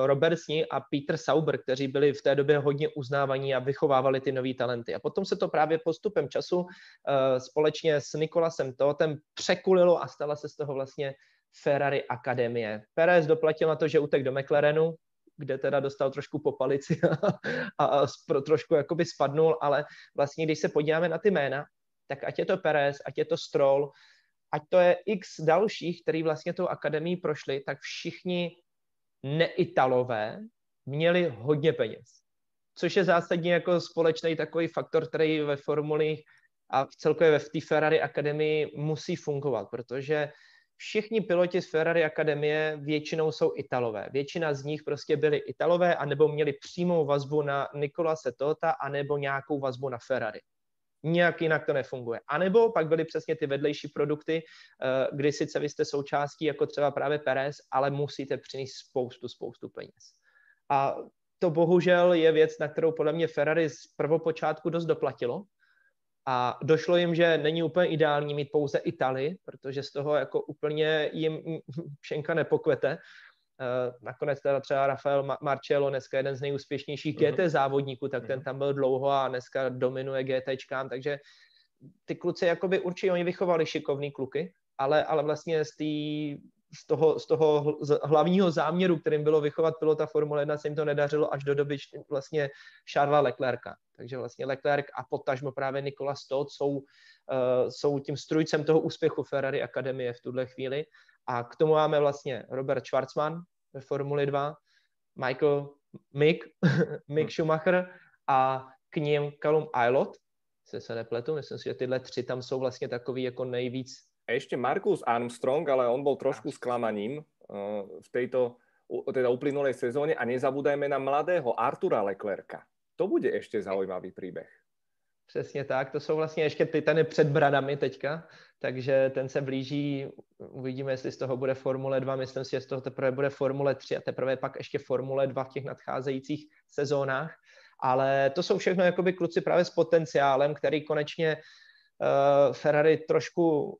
Robert Sni a Peter Sauber, kteří byli v té době hodně uznávaní a vychovávali ty nové talenty. A potom se to právě postupem času uh, společně s Nikolasem Totem překulilo a stala se z toho vlastně Ferrari Akademie. Perez doplatil na to, že utek do McLarenu, kde teda dostal trošku po palici a, a, a trošku jakoby spadnul, ale vlastně když se podíváme na ty jména, tak ať je to Perez, ať je to Stroll, ať to je x dalších, který vlastně tou akademií prošli, tak všichni neitalové měli hodně peněz. Což je zásadně jako společný takový faktor, který ve formulích a v celkově v té Ferrari akademii musí fungovat, protože všichni piloti z Ferrari akademie většinou jsou Italové. Většina z nich prostě byli Italové, anebo měli přímou vazbu na Nikola Tota, anebo nějakou vazbu na Ferrari. Nijak jinak to nefunguje. A nebo pak byly přesně ty vedlejší produkty, eh, kdy sice vy jste součástí, jako třeba právě Perez, ale musíte přinést spoustu, spoustu peněz. A to bohužel je věc, na kterou podle mě Ferrari z prvopočátku dost doplatilo. A došlo jim, že není úplně ideální mít pouze Itali, protože z toho jako úplně jim šenka nepokvete. Eh, nakonec teda třeba Rafael Marcello, dneska jeden z nejúspěšnějších GT mhm. závodníků, tak ten mhm. tam byl dlouho a dneska dominuje GTčkám, takže ty kluci jakoby určitě oni vychovali šikovný kluky, ale, ale vlastně z, tý, z, toho, z toho hlavního záměru, kterým bylo vychovat pilota Formule 1, se jim to nedařilo až do doby vlastně Charlesa Leclerca. Takže vlastně Leclerc a potažmo právě Nikola Stott jsou, uh, jsou tím strujcem toho úspěchu Ferrari Akademie v tuhle chvíli a k tomu máme vlastně Robert Schwarzman ve Formuli 2, Michael Mick, Mick Schumacher a k ním Callum Aylot, se se nepletu, myslím si, že tyhle tři tam jsou vlastně takový jako nejvíc. A ještě Marcus Armstrong, ale on byl trošku zklamaním uh, v této teda uplynulej sezóne a nezabúdajme na mladého Artura Leclerca. To bude ještě zaujímavý příběh. Přesně tak, to jsou vlastně ještě titany před bradami teďka, takže ten se blíží, uvidíme, jestli z toho bude Formule 2, myslím si, že z toho teprve bude Formule 3 a teprve pak ještě Formule 2 v těch nadcházejících sezónách, ale to jsou všechno jakoby kluci právě s potenciálem, který konečně uh, Ferrari trošku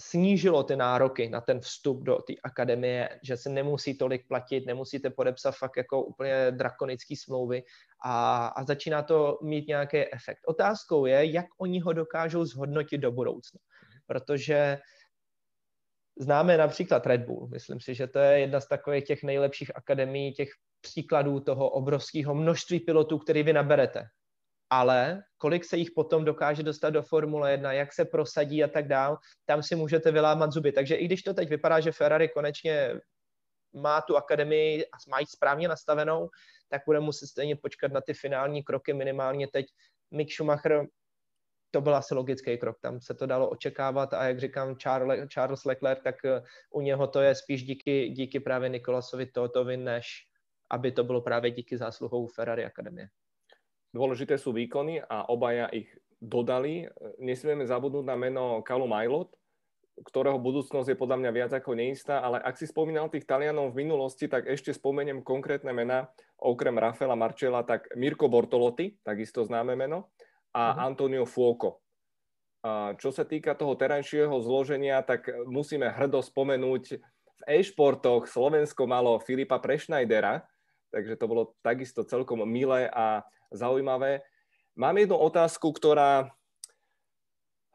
snížilo ty nároky na ten vstup do té akademie, že se nemusí tolik platit, nemusíte podepsat fakt jako úplně drakonický smlouvy a, a začíná to mít nějaký efekt. Otázkou je, jak oni ho dokážou zhodnotit do budoucna, protože známe například Red Bull. Myslím si, že to je jedna z takových těch nejlepších akademií, těch příkladů toho obrovského množství pilotů, který vy naberete ale kolik se jich potom dokáže dostat do Formule 1, jak se prosadí a tak dál, tam si můžete vylámat zuby. Takže i když to teď vypadá, že Ferrari konečně má tu akademii a má ji správně nastavenou, tak bude muset stejně počkat na ty finální kroky, minimálně teď Mick Schumacher, to byl asi logický krok, tam se to dalo očekávat a jak říkám Charles, Leclerc, tak eh, u něho to je spíš díky, díky právě Nikolasovi Totovi, než aby to bylo právě díky zásluhou Ferrari Akademie. Dôležité sú výkony a obaja ich dodali. Nesmieme zabudnúť na meno Kalu Majlot, ktorého budúcnosť je podľa mňa viac ako neistá, ale ak si spomínal tých Talianov v minulosti, tak ešte spomeniem konkrétne mena, okrem Rafaela Marčela, tak Mirko Bortolotti, takisto známe meno, a uh-huh. Antonio Fuoco. A čo sa týka toho terajšieho zloženia, tak musíme hrdo spomenúť, v e-športoch Slovensko malo Filipa Prešnajdera, takže to bolo takisto celkom milé a zaujímavé. Mám jednu otázku, ktorá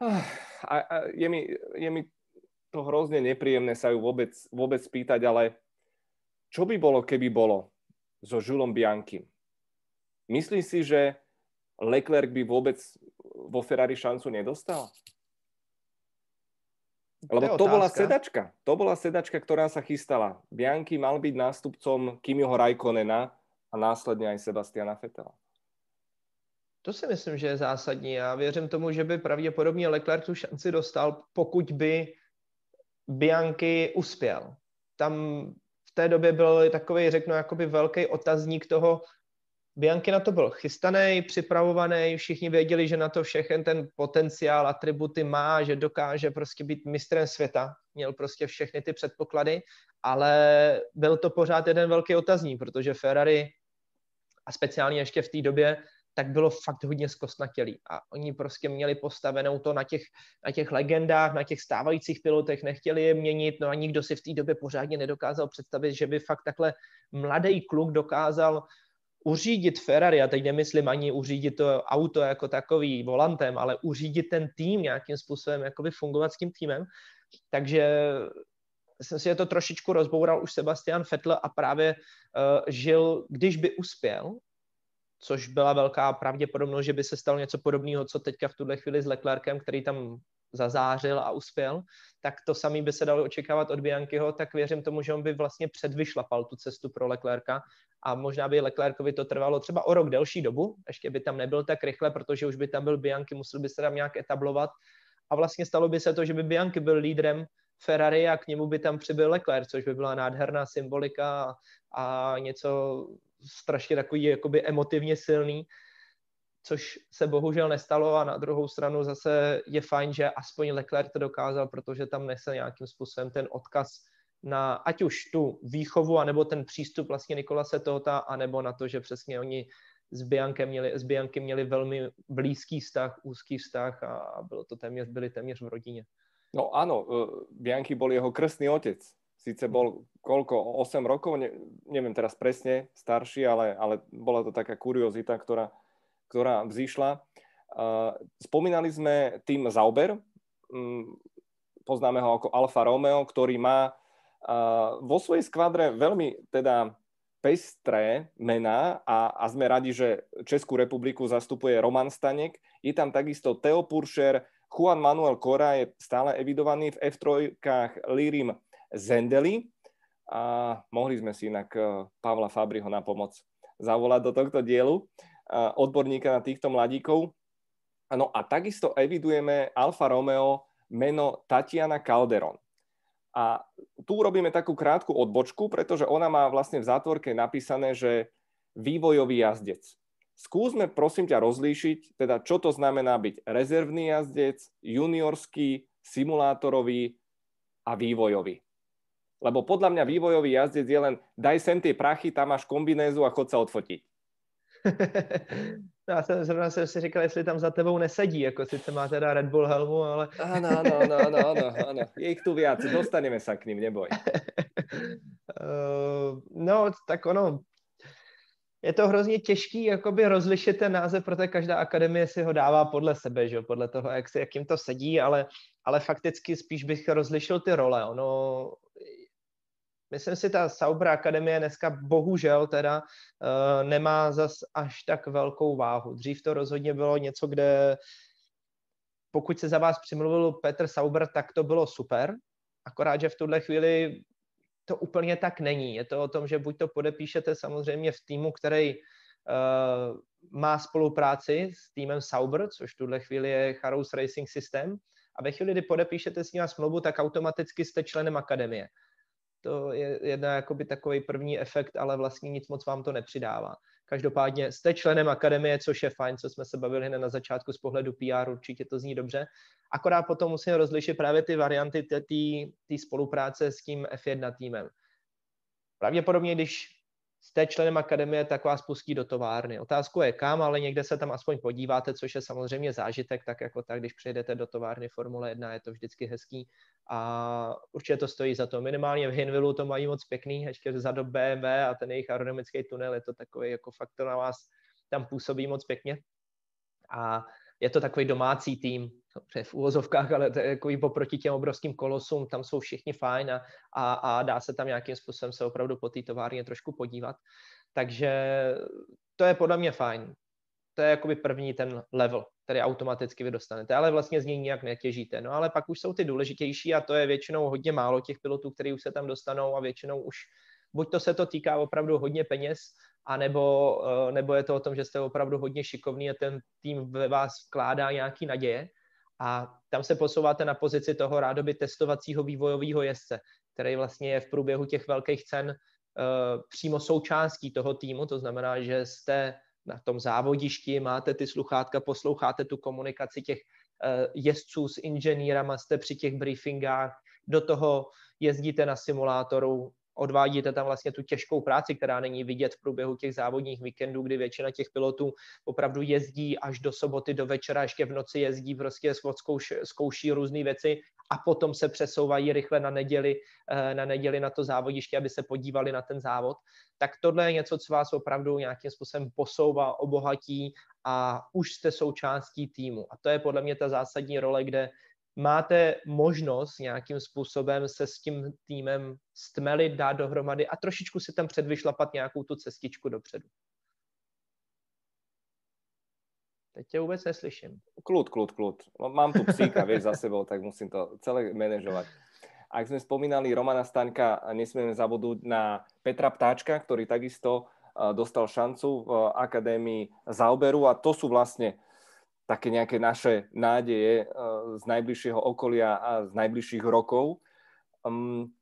ah, a, a je, mi, je mi to hrozne nepríjemné sa ju vôbec, vôbec spýtať, ale čo by bolo, keby bolo so Žulom Bianchim? Myslíš si, že Leclerc by vôbec vo Ferrari šancu nedostal? Lebo to bola sedačka. To bola sedačka, ktorá sa chystala. Bianchi mal byť nástupcom Kimiho Raikkonena a následne aj Sebastiana Vettela. To si myslím, že je zásadní. Já věřím tomu, že by pravděpodobně Leclerc tu šanci dostal, pokud by Bianchi uspěl. Tam v té době byl takový, řeknu, jakoby velký otazník toho, Bianchi na to byl chystaný, připravovaný, všichni věděli, že na to všechen ten potenciál, atributy má, že dokáže prostě být mistrem světa, měl prostě všechny ty předpoklady, ale byl to pořád jeden velký otazník, protože Ferrari a speciálně ještě v té době tak bylo fakt hodně zkostnatělý. A oni prostě měli postavenou to na těch, na těch legendách, na těch stávajících pilotech, nechtěli je měnit, no a nikdo si v té době pořádně nedokázal představit, že by fakt takhle mladý kluk dokázal uřídit Ferrari, a teď nemyslím ani uřídit to auto jako takový volantem, ale uřídit ten tým nějakým způsobem, jakoby fungovat s tím týmem. Takže jsem si je to trošičku rozboural už Sebastian Vettel a právě uh, žil, když by uspěl, což byla velká pravděpodobnost, že by se stalo něco podobného, co teďka v tuhle chvíli s Leclerkem, který tam zazářil a uspěl, tak to samý by se dalo očekávat od Biankyho, tak věřím tomu, že on by vlastně předvyšlapal tu cestu pro Leclerca a možná by Leclercovi to trvalo třeba o rok delší dobu, ještě by tam nebyl tak rychle, protože už by tam byl Bianchi, musel by se tam nějak etablovat. A vlastně stalo by se to, že by Bianchi byl lídrem Ferrari a k němu by tam přibyl Leclerc, což by byla nádherná symbolika a, a něco strašně takový jakoby emotivně silný, což se bohužel nestalo a na druhou stranu zase je fajn, že aspoň Leclerc to dokázal, protože tam nese nějakým způsobem ten odkaz na ať už tu výchovu, anebo ten přístup vlastně Nikolase Tohota, anebo na to, že přesně oni s měli, s Biankem měli velmi blízký vztah, úzký vztah a bylo to téměř, byli téměř v rodině. No áno, Bianchi bol jeho krstný otec. Sice bol koľko, 8 rokov, ne, neviem teraz presne, starší, ale, ale bola to taká kuriozita, ktorá, ktorá vzýšla. Spomínali sme tým Zauber, um, poznáme ho ako Alfa Romeo, ktorý má vo svojej skvadre veľmi teda pestré mená a, a sme radi, že Českú republiku zastupuje Roman Stanek. Je tam takisto Theo Puršer, Juan Manuel Cora je stále evidovaný v F3 Lirim Zendeli a mohli sme si inak e, Pavla Fabriho na pomoc zavolať do tohto dielu, odborníka na týchto mladíkov. No a takisto evidujeme Alfa Romeo meno Tatiana Calderon. A tu robíme takú krátku odbočku, pretože ona má vlastne v zátvorke napísané, že vývojový jazdec. Skúsme prosím ťa rozlíšiť, teda čo to znamená byť rezervný jazdec, juniorský, simulátorový a vývojový. Lebo podľa mňa vývojový jazdec je len daj sem tie prachy, tam máš kombinézu a chod sa odfotiť. Já jsem zrovna jsem si říkal, jestli tam za tebou nesedí, jako sice má teda Red Bull helmu, ale... Áno, áno, áno, áno, áno, áno. Je ich tu viac, dostaneme sa k ním, neboj. uh, no, tak ono, je to hrozně těžký jakoby rozlišit ten název, protože každá akademie si ho dává podle sebe, že? podle toho, jak, si, jak jim to sedí, ale, ale fakticky spíš bych rozlišil ty role. Ono, myslím si, ta Sauber Akademie dneska bohužel teda uh, nemá zas až tak velkou váhu. Dřív to rozhodně bylo něco, kde pokud se za vás přimluvil Petr Sauber, tak to bylo super, akorát, že v tuhle chvíli to úplně tak není. Je to o tom, že buď to podepíšete samozřejmě v týmu, který uh, má spolupráci s týmem Sauber, což v tuhle chvíli je Charos Racing System, a ve chvíli, kdy podepíšete s ním smlouvu, tak automaticky jste členem akademie. To je jedna jakoby takový první efekt, ale vlastně nic moc vám to nepřidává. Každopádně jste členem akademie, což je fajn, co jsme se bavili hned na začátku z pohledu PR, určitě to zní dobře. Akorát potom musím rozlišit právě ty varianty té spolupráce s tím F1 týmem. Pravděpodobně, když jste členem akademie, tak vás pustí do továrny. Otázku je kam, ale někde se tam aspoň podíváte, což je samozřejmě zážitek, tak jako tak, když přijdete do továrny Formule 1, je to vždycky hezký a určitě to stojí za to. Minimálně v Hinvillu to mají moc pěkný, ještě za do BMW a ten jejich aerodynamický tunel je to takový jako faktor na vás tam působí moc pěkně. A je to takový domácí tým, v úvozovkách, ale jako poproti těm obrovským kolosům, tam jsou všichni fajn a, a, a dá se tam nějakým způsobem se opravdu po té továrně trošku podívat. Takže to je podle mě fajn. To je jakoby první ten level, který automaticky vy dostanete, ale vlastně z něj nijak netěžíte. No ale pak už jsou ty důležitější a to je většinou hodně málo těch pilotů, kteří už se tam dostanou a většinou už buď to se to týká opravdu hodně peněz, anebo, eh, nebo je to o tom, že jste opravdu hodně šikovný a ten tým ve vás vkládá nějaký naděje? A tam se posouváte na pozici toho rádoby testovacího vývojového jezdce, který vlastně je v průběhu těch velkých cen uh, přímo součástí toho týmu, to znamená, že jste na tom závodišti, máte ty sluchátka, posloucháte tu komunikaci těch uh, jezdců s inženýrama, jste při těch briefingách, do toho jezdíte na simulátoru, odvádíte tam vlastně tu těžkou práci, která není vidět v průběhu těch závodních víkendů, kdy většina těch pilotů opravdu jezdí až do soboty, do večera, ještě v noci jezdí, prostě zkouší, různé věci a potom se přesouvají rychle na neděli, eh, na neděli na to závodiště, aby se podívali na ten závod. Tak tohle je něco, co vás opravdu nějakým způsobem posouvá, obohatí a už jste součástí týmu. A to je podle mě ta zásadní role, kde máte možnost nějakým způsobem se s tím týmem stmelit, dát dohromady a trošičku si tam předvyšlapat nějakou tu cestičku dopředu. Teď tě vůbec neslyším. Kľud, kľud, kľud. Mám tu psíka, vieš, za sebou, tak musím to celé manažovať. Ak sme spomínali Romana Staňka, nesmieme zabudnť na Petra Ptáčka, ktorý takisto dostal šancu v Akadémii Zauberu a to sú vlastne také nejaké naše nádeje eh, z najbližšieho okolia a z najbližších rokov. Um,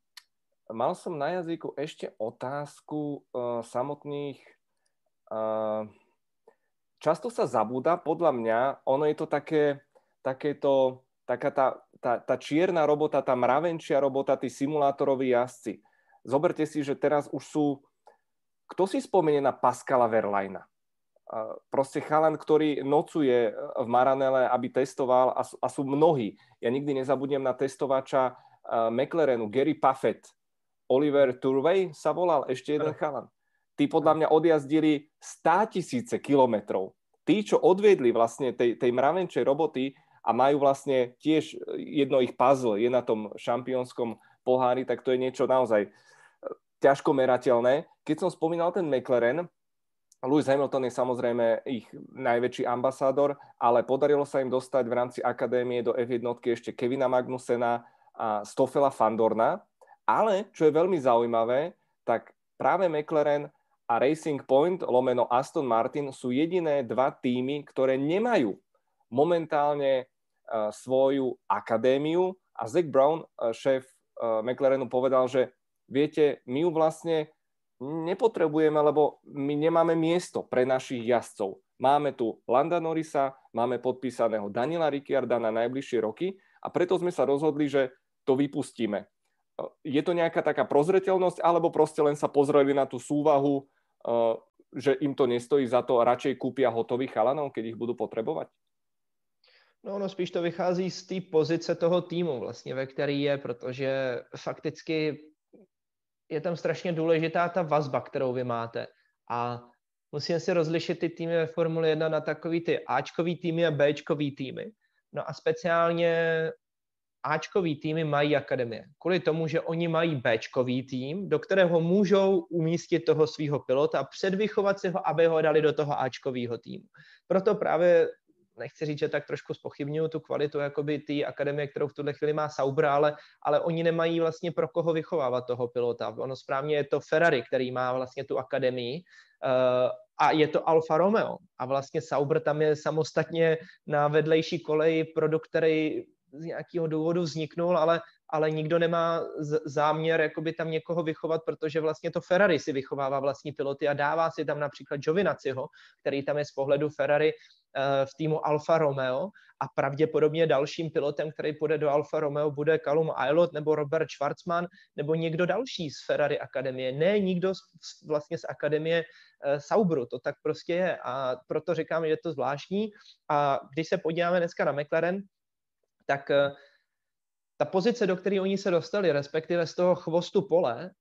mal som na jazyku ešte otázku uh, samotných. Uh, často sa zabúda, podľa mňa, ono je to také, takéto, taká tá, tá, tá čierna robota, tá mravenčia robota, tí simulátoroví jazdci. Zoberte si, že teraz už sú... Kto si spomenie na Pascala Verlaina? Proste chalan, ktorý nocuje v Maranele, aby testoval a sú, a sú mnohí. Ja nikdy nezabudnem na testovača McLarenu, Gary Puffett, Oliver Turvey sa volal, ešte jeden chalan. Tí podľa mňa odjazdili 100 tisíce kilometrov. Tí, čo odviedli vlastne tej, tej mravenčej roboty a majú vlastne tiež jedno ich puzzle, je na tom šampiónskom pohári, tak to je niečo naozaj ťažko merateľné. Keď som spomínal ten McLaren, Lewis Hamilton je samozrejme ich najväčší ambasádor, ale podarilo sa im dostať v rámci akadémie do F1 ešte Kevina Magnusena a Stoffela Fandorna. Ale, čo je veľmi zaujímavé, tak práve McLaren a Racing Point, lomeno Aston Martin, sú jediné dva týmy, ktoré nemajú momentálne uh, svoju akadémiu. A Zach Brown, uh, šéf uh, McLarenu, povedal, že viete, my ju vlastne nepotrebujeme, lebo my nemáme miesto pre našich jazdcov. Máme tu Landa Norisa, máme podpísaného Daniela Ricciarda na najbližšie roky a preto sme sa rozhodli, že to vypustíme. Je to nejaká taká prozreteľnosť, alebo proste len sa pozreli na tú súvahu, eh, že im to nestojí za to a radšej kúpia hotových chalanov, keď ich budú potrebovať? No, no spíš to vychází z té pozice toho týmu vlastně, ve který je, protože fakticky je tam strašně důležitá ta vazba, kterou vy máte. A musíme si rozlišit ty týmy ve Formule 1 na takový ty Ačkový týmy a Bčkový týmy. No a speciálně Ačkový týmy mají akademie. Kvůli tomu, že oni mají Bčkový tým, do kterého můžou umístit toho svého pilota a předvychovat si ho, aby ho dali do toho Ačkového týmu. Proto právě nechci říct, že tak trošku spochybnuju tu kvalitu jakoby té akademie, kterou v tuhle chvíli má Sauber, ale, ale oni nemají vlastně pro koho vychovávat toho pilota. Ono správně je to Ferrari, který má vlastně tu akademii uh, a je to Alfa Romeo. A vlastně Sauber tam je samostatně na vedlejší koleji produkt, který z nějakého důvodu vzniknul, ale, ale nikdo nemá záměr jakoby tam někoho vychovat, protože vlastně to Ferrari si vychovává vlastní piloty a dává si tam například Giovinaciho, který tam je z pohledu Ferrari v týmu Alfa Romeo a pravděpodobně dalším pilotem, který půjde do Alfa Romeo, bude Callum Aylot nebo Robert Schwarzman nebo někdo další z Ferrari Akademie. Ne nikdo z, vlastně z Akademie uh, Saubru, to tak prostě je a proto říkám, že je to zvláštní a když se podíváme dneska na McLaren, tak uh, ta pozice, do které oni se dostali, respektive z toho chvostu pole,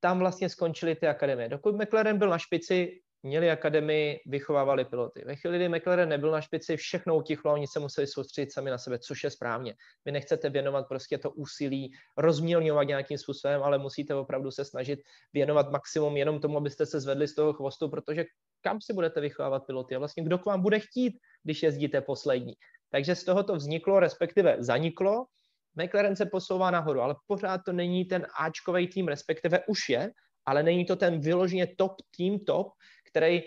tam vlastně skončily ty akademie. Dokud McLaren byl na špici, měli akademii, vychovávali piloty. Ve chvíli, kdy McLaren nebyl na špici, všechno utichlo, oni se museli soustředit sami na sebe, což je správně. Vy nechcete věnovat prostě to úsilí, rozmělňovat nějakým způsobem, ale musíte opravdu se snažit věnovat maximum jenom tomu, abyste se zvedli z toho chvostu, protože kam si budete vychovávat piloty a vlastně kdo k vám bude chtít, když jezdíte poslední. Takže z toho to vzniklo, respektive zaniklo. McLaren se posouvá nahoru, ale pořád to není ten Ačkový tým, respektive už je, ale není to ten vyloženě top tým top, který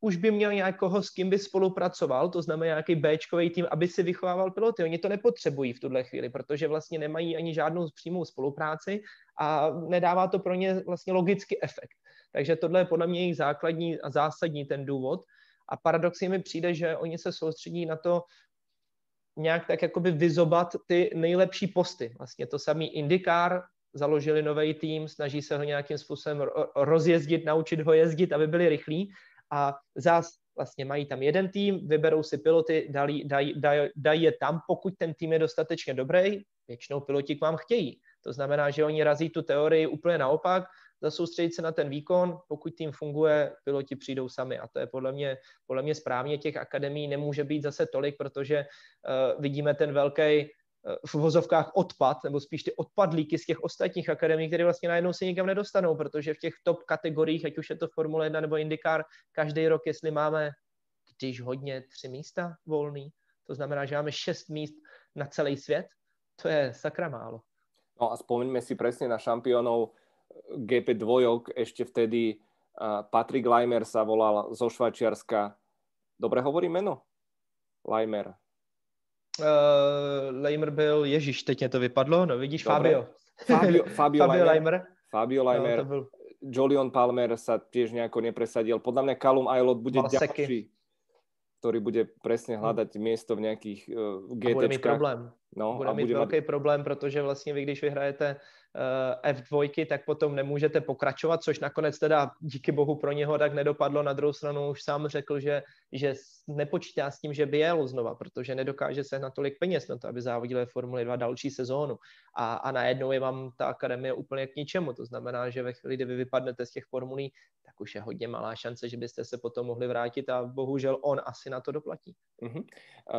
už by měl nějakého, s kým by spolupracoval, to znamená nějaký Bčkový tým, aby si vychovával piloty. Oni to nepotřebují v tuhle chvíli, protože vlastně nemají ani žádnou přímou spolupráci a nedává to pro ně vlastně logický efekt. Takže tohle je podle mě jejich základní a zásadní ten důvod. A paradoxně mi přijde, že oni se soustředí na to nějak tak jakoby vyzobat ty nejlepší posty. Vlastně to samý IndyCar, založili nový tým, snaží se ho nějakým způsobem rozjezdit, naučit ho jezdit, aby byli rychlí a zás vlastně mají tam jeden tým, vyberou si piloty, dají, dají, dají, dají je tam, pokud ten tým je dostatečně dobrý, většinou piloti k vám chtějí. To znamená, že oni razí tu teorii úplně naopak, zasoustředit se na ten výkon, pokud tým funguje, piloti přijdou sami a to je podle mě, podle mě správně, těch akademií nemůže být zase tolik, protože uh, vidíme ten velký v vozovkách odpad, nebo spíš ty odpadlíky z těch ostatních akademií, které vlastně najednou se nikam nedostanou, protože v těch top kategoriích, ať už je to Formule 1 nebo IndyCar, každý rok, jestli máme, když hodně, tři místa volný, to znamená, že máme šest míst na celý svět, to je sakra málo. No a spomeňme si presne na šampiónov GP dvojok, ešte vtedy Patrick Leimer sa volal zo Švajčiarska. Dobre hovorí meno? Leimer uh, Leimer byl, ježíš, teď mě to vypadlo, no vidíš, Dobre. Fabio. Fabio, Fabio, Fabio Leimer. Fabio Leimer. No, byl... Jolion Palmer sa tiež nejako nepresadil. Podľa mňa Callum Aylot bude Valseky. ďalší, ktorý bude presne hľadať hmm. miesto v nejakých uh, GTčkách. A bude mít problém. No, bude a mít bude velký mať... problém, protože vlastně vy, když vyhrajete uh, F2, tak potom nemůžete pokračovat, což nakonec teda díky bohu pro něho tak nedopadlo. Na druhou stranu už sám řekl, že, že nepočítá s tím, že by jel znova, protože nedokáže se na tolik peněz na to, aby závodil ve Formuli 2 další sezónu. A, a najednou je vám ta akademie úplně k ničemu. To znamená, že ve chvíli, kdy vy vypadnete z těch formulí, tak už je hodně malá šance, že byste se potom mohli vrátit a bohužel on asi na to doplatí. Uh-huh.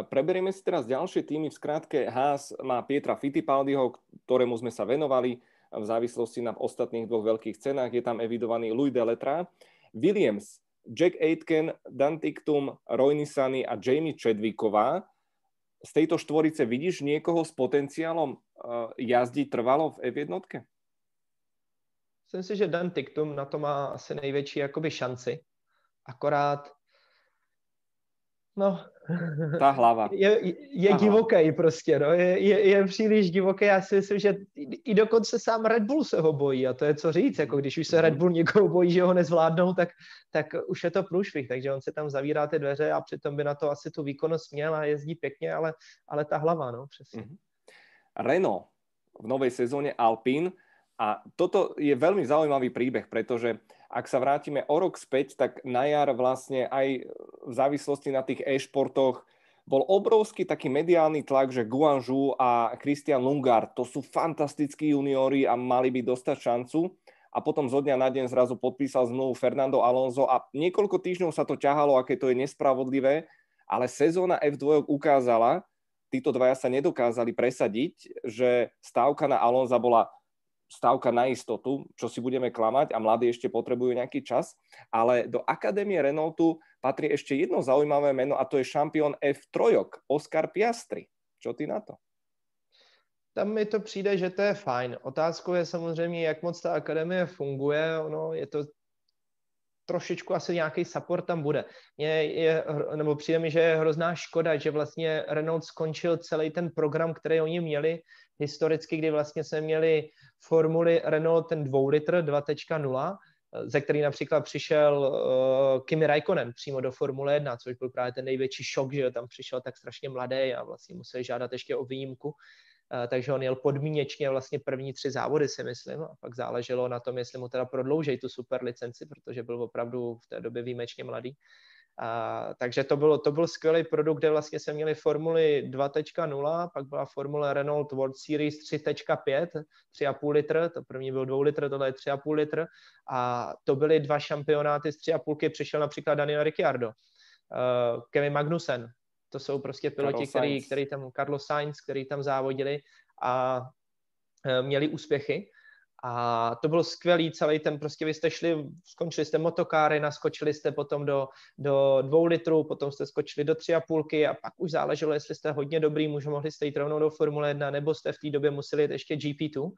Preberieme si teraz ďalšie týmy. V skrátke Haas má Pietra Fittipaldiho, ktorému sme sa venovali v závislosti na ostatných dvoch veľkých cenách. Je tam evidovaný Louis Deletra. Williams Jack Aitken, Dan Tictum, Roy Nisani a Jamie Chadwicková. Z tejto štvorice vidíš niekoho s potenciálom uh, jazdiť trvalo v F1? Myslím si, že Dan Tiktum na to má asi největší jakoby šanci. Akorát No. Ta hlava. Je, je divoký prostě, no. Je, je, je příliš divoký. Já si myslím, že i dokonce sám Red Bull se ho bojí a to je co říct. Jako když už se Red Bull někoho bojí, že ho nezvládnou, tak, tak už je to průšvih. Takže on se tam zavírá ty dveře a přitom by na to asi tu výkonnost měl a jezdí pěkně, ale, ale ta hlava, no, přesně. Mm-hmm. Renault v novej sezóne Alpine a toto je veľmi zaujímavý príbeh, pretože ak sa vrátime o rok späť, tak na jar vlastne aj v závislosti na tých e-športoch bol obrovský taký mediálny tlak, že Guanžu a Christian Lungard to sú fantastickí juniori a mali by dostať šancu. A potom zo dňa na deň zrazu podpísal zmluvu Fernando Alonso a niekoľko týždňov sa to ťahalo, aké to je nespravodlivé, ale sezóna F2 ukázala, títo dvaja sa nedokázali presadiť, že stávka na Alonza bola stávka na istotu, čo si budeme klamať a mladí ešte potrebujú nejaký čas, ale do Akadémie Renaultu patrí ešte jedno zaujímavé meno a to je šampión F3, Oscar Piastri. Čo ty na to? Tam mi to přijde, že to je fajn. Otázkou je samozřejmě, jak moc ta akademie funguje. Ono je to trošičku asi nějaký support tam bude. Mě je, nebo přijde mi, že je hrozná škoda, že vlastně Renault skončil celý ten program, který oni měli historicky, kdy vlastně se měli formuly Renault ten 2 litr 2.0, ze který například přišel uh, Kimi Raikkonen přímo do Formule 1, což byl právě ten největší šok, že tam přišel tak strašně mladý a vlastně musel žádat ještě o výjimku. Uh, takže on jel podmínečně vlastně první tři závody, si myslím, a pak záleželo na tom, jestli mu teda prodloužej tu super licenci, protože byl opravdu v té době výjimečně mladý. A, takže to, bylo, to byl skvělý produkt, kde vlastně se měli Formuli 2.0, pak byla Formule Renault World Series 3.5, 3,5 litr, to první byl 2 litr, tohle je 3,5 litr. A to byly dva šampionáty z 3,5, přišel například Daniel Ricciardo, uh, Kevin Magnussen, to jsou prostě piloti, který, který tam, Carlos Sainz, který tam závodili a uh, měli úspěchy. A to bylo skvělý, celý ten, prostě vy jste šli, skončili jste motokáry, naskočili jste potom do, do dvou litrů, potom jste skočili do tři a půlky a pak už záleželo, jestli jste hodně dobrý, může mohli jste jít rovnou do Formule 1, nebo jste v té době museli jít ještě GP2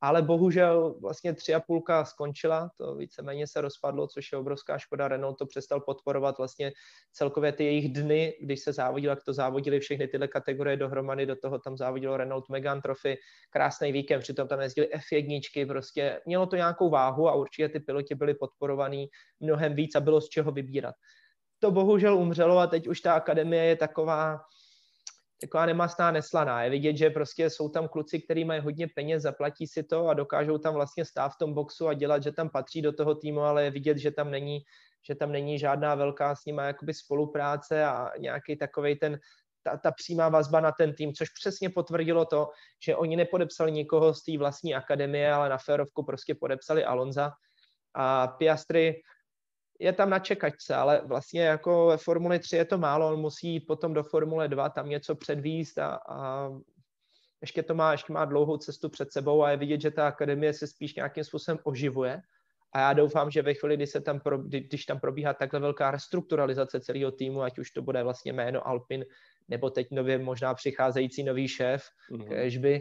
ale bohužel vlastně tři a půlka skončila, to víceméně se rozpadlo, což je obrovská škoda. Renault to přestal podporovat vlastně celkově ty jejich dny, když se závodilo, jak to závodili všechny tyhle kategorie dohromady, do toho tam závodilo Renault Megane Trophy, krásný víkend, přitom tam jezdili F1, prostě mělo to nějakou váhu a určitě ty piloti byli podporovaný mnohem víc a bylo z čeho vybírat. To bohužel umřelo a teď už ta akademie je taková, taková nemastná, neslaná. Je vidět, že prostě jsou tam kluci, kteří mají hodně peněz, zaplatí si to a dokážou tam vlastně stát v tom boxu a dělat, že tam patří do toho týmu, ale je vidět, že tam není, že tam není žádná velká s nimi jakoby spolupráce a nějaký takový ten, ta, ta přímá vazba na ten tým, což přesně potvrdilo to, že oni nepodepsali nikoho z té vlastní akademie, ale na férovku prostě podepsali Alonza a Piastri je tam na čekačce, ale vlastně jako ve Formuli 3 je to málo, on musí jít potom do Formule 2, tam něco předvíst a, a ještě to má, ještě má dlouhou cestu před sebou a je vidět, že ta akademie se spíš nějakým způsobem oživuje. A já doufám, že ve chvíli, kdy se tam, pro, kdy, když tam probíhá takhle velká restrukturalizace celého týmu, ať už to bude vlastně jméno Alpin, nebo teď nově možná přicházející nový šéf, mm-hmm. kežby.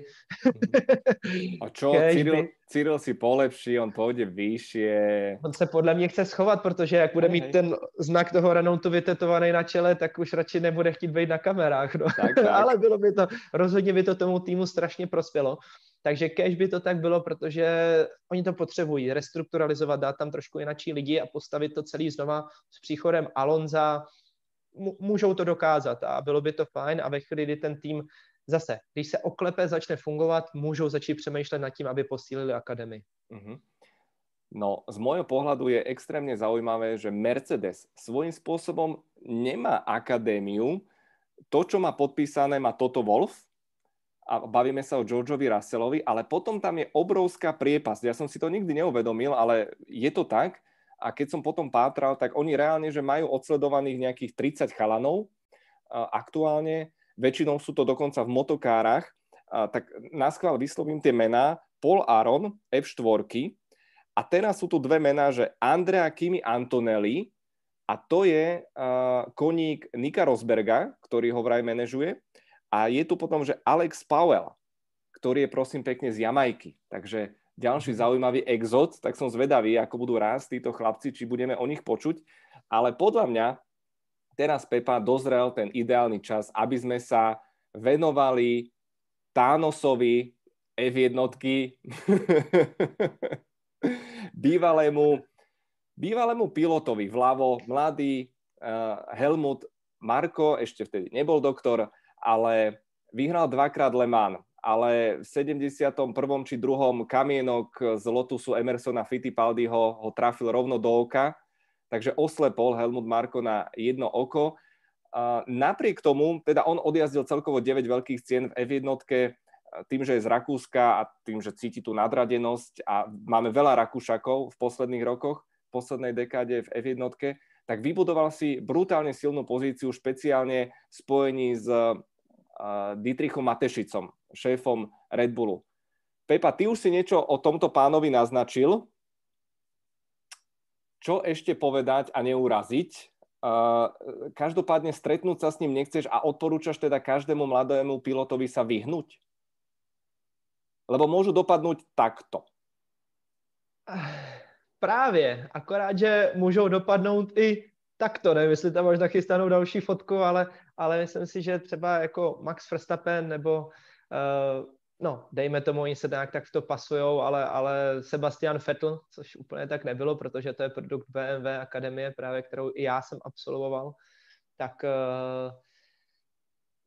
A čo, Cyril, Cyril si polepší, on půjde výšie. On se podle mě chce schovat, protože jak bude hej, mít hej. ten znak toho Renaultu vytetovaný na čele, tak už radši nebude chtít být na kamerách. No. Tak, tak. Ale bylo by to, rozhodně by to tomu týmu strašně prospělo. Takže kež by to tak bylo, protože oni to potřebují, restrukturalizovat, dát tam trošku jinačí lidi a postavit to celý znova s příchodem Alonza, můžou to dokázat a bylo by to fajn a ve chvíli, kdy ten tým zase, když se oklepe, začne fungovat, můžou začít přemýšlet nad tím, aby posílili akademii. Mm-hmm. No, z môjho pohľadu je extrémne zaujímavé, že Mercedes svojím spôsobom nemá akadémiu. To, čo má podpísané, má Toto Wolf a bavíme sa o Georgeovi Russellovi, ale potom tam je obrovská priepasť. Ja som si to nikdy neuvedomil, ale je to tak, a keď som potom pátral, tak oni reálne, že majú odsledovaných nejakých 30 chalanov aktuálne, väčšinou sú to dokonca v motokárach, tak naskval vyslovím tie mená, Paul Aron, F4, a teraz sú tu dve mená, že Andrea Kimi Antonelli, a to je koník Nika Rosberga, ktorý ho vraj manažuje, a je tu potom, že Alex Powell, ktorý je prosím pekne z Jamajky. Takže ďalší zaujímavý exot, tak som zvedavý, ako budú rásť títo chlapci, či budeme o nich počuť. Ale podľa mňa teraz Pepa dozrel ten ideálny čas, aby sme sa venovali Tánosovi F1 bývalému, bývalému pilotovi vľavo, mladý uh, Helmut Marko, ešte vtedy nebol doktor, ale vyhral dvakrát Le Mans, ale v 71. či 2. kamienok z Lotusu Emersona Fittipaldiho ho trafil rovno do oka, takže oslepol Helmut Marko na jedno oko napriek tomu, teda on odjazdil celkovo 9 veľkých cien v F1, tým, že je z Rakúska a tým, že cíti tú nadradenosť a máme veľa Rakúšakov v posledných rokoch, v poslednej dekáde v F1, tak vybudoval si brutálne silnú pozíciu špeciálne spojení s Dietrichom Matešicom, šéfom Red Bullu. Pepa, ty už si niečo o tomto pánovi naznačil. Čo ešte povedať a neuraziť? každopádne stretnúť sa s ním nechceš a odporúčaš teda každému mladému pilotovi sa vyhnúť? Lebo môžu dopadnúť takto. Právě, akorát, že můžou dopadnout i takto, nevím, jestli tam možná chystanou další fotku, ale, ale myslím si, že třeba jako Max Verstappen nebo uh, no, dejme tomu, oni se nějak tak v to pasujou, ale, ale Sebastian Vettel, což úplně tak nebylo, protože to je produkt BMW Akademie, právě kterou i já jsem absolvoval, tak uh,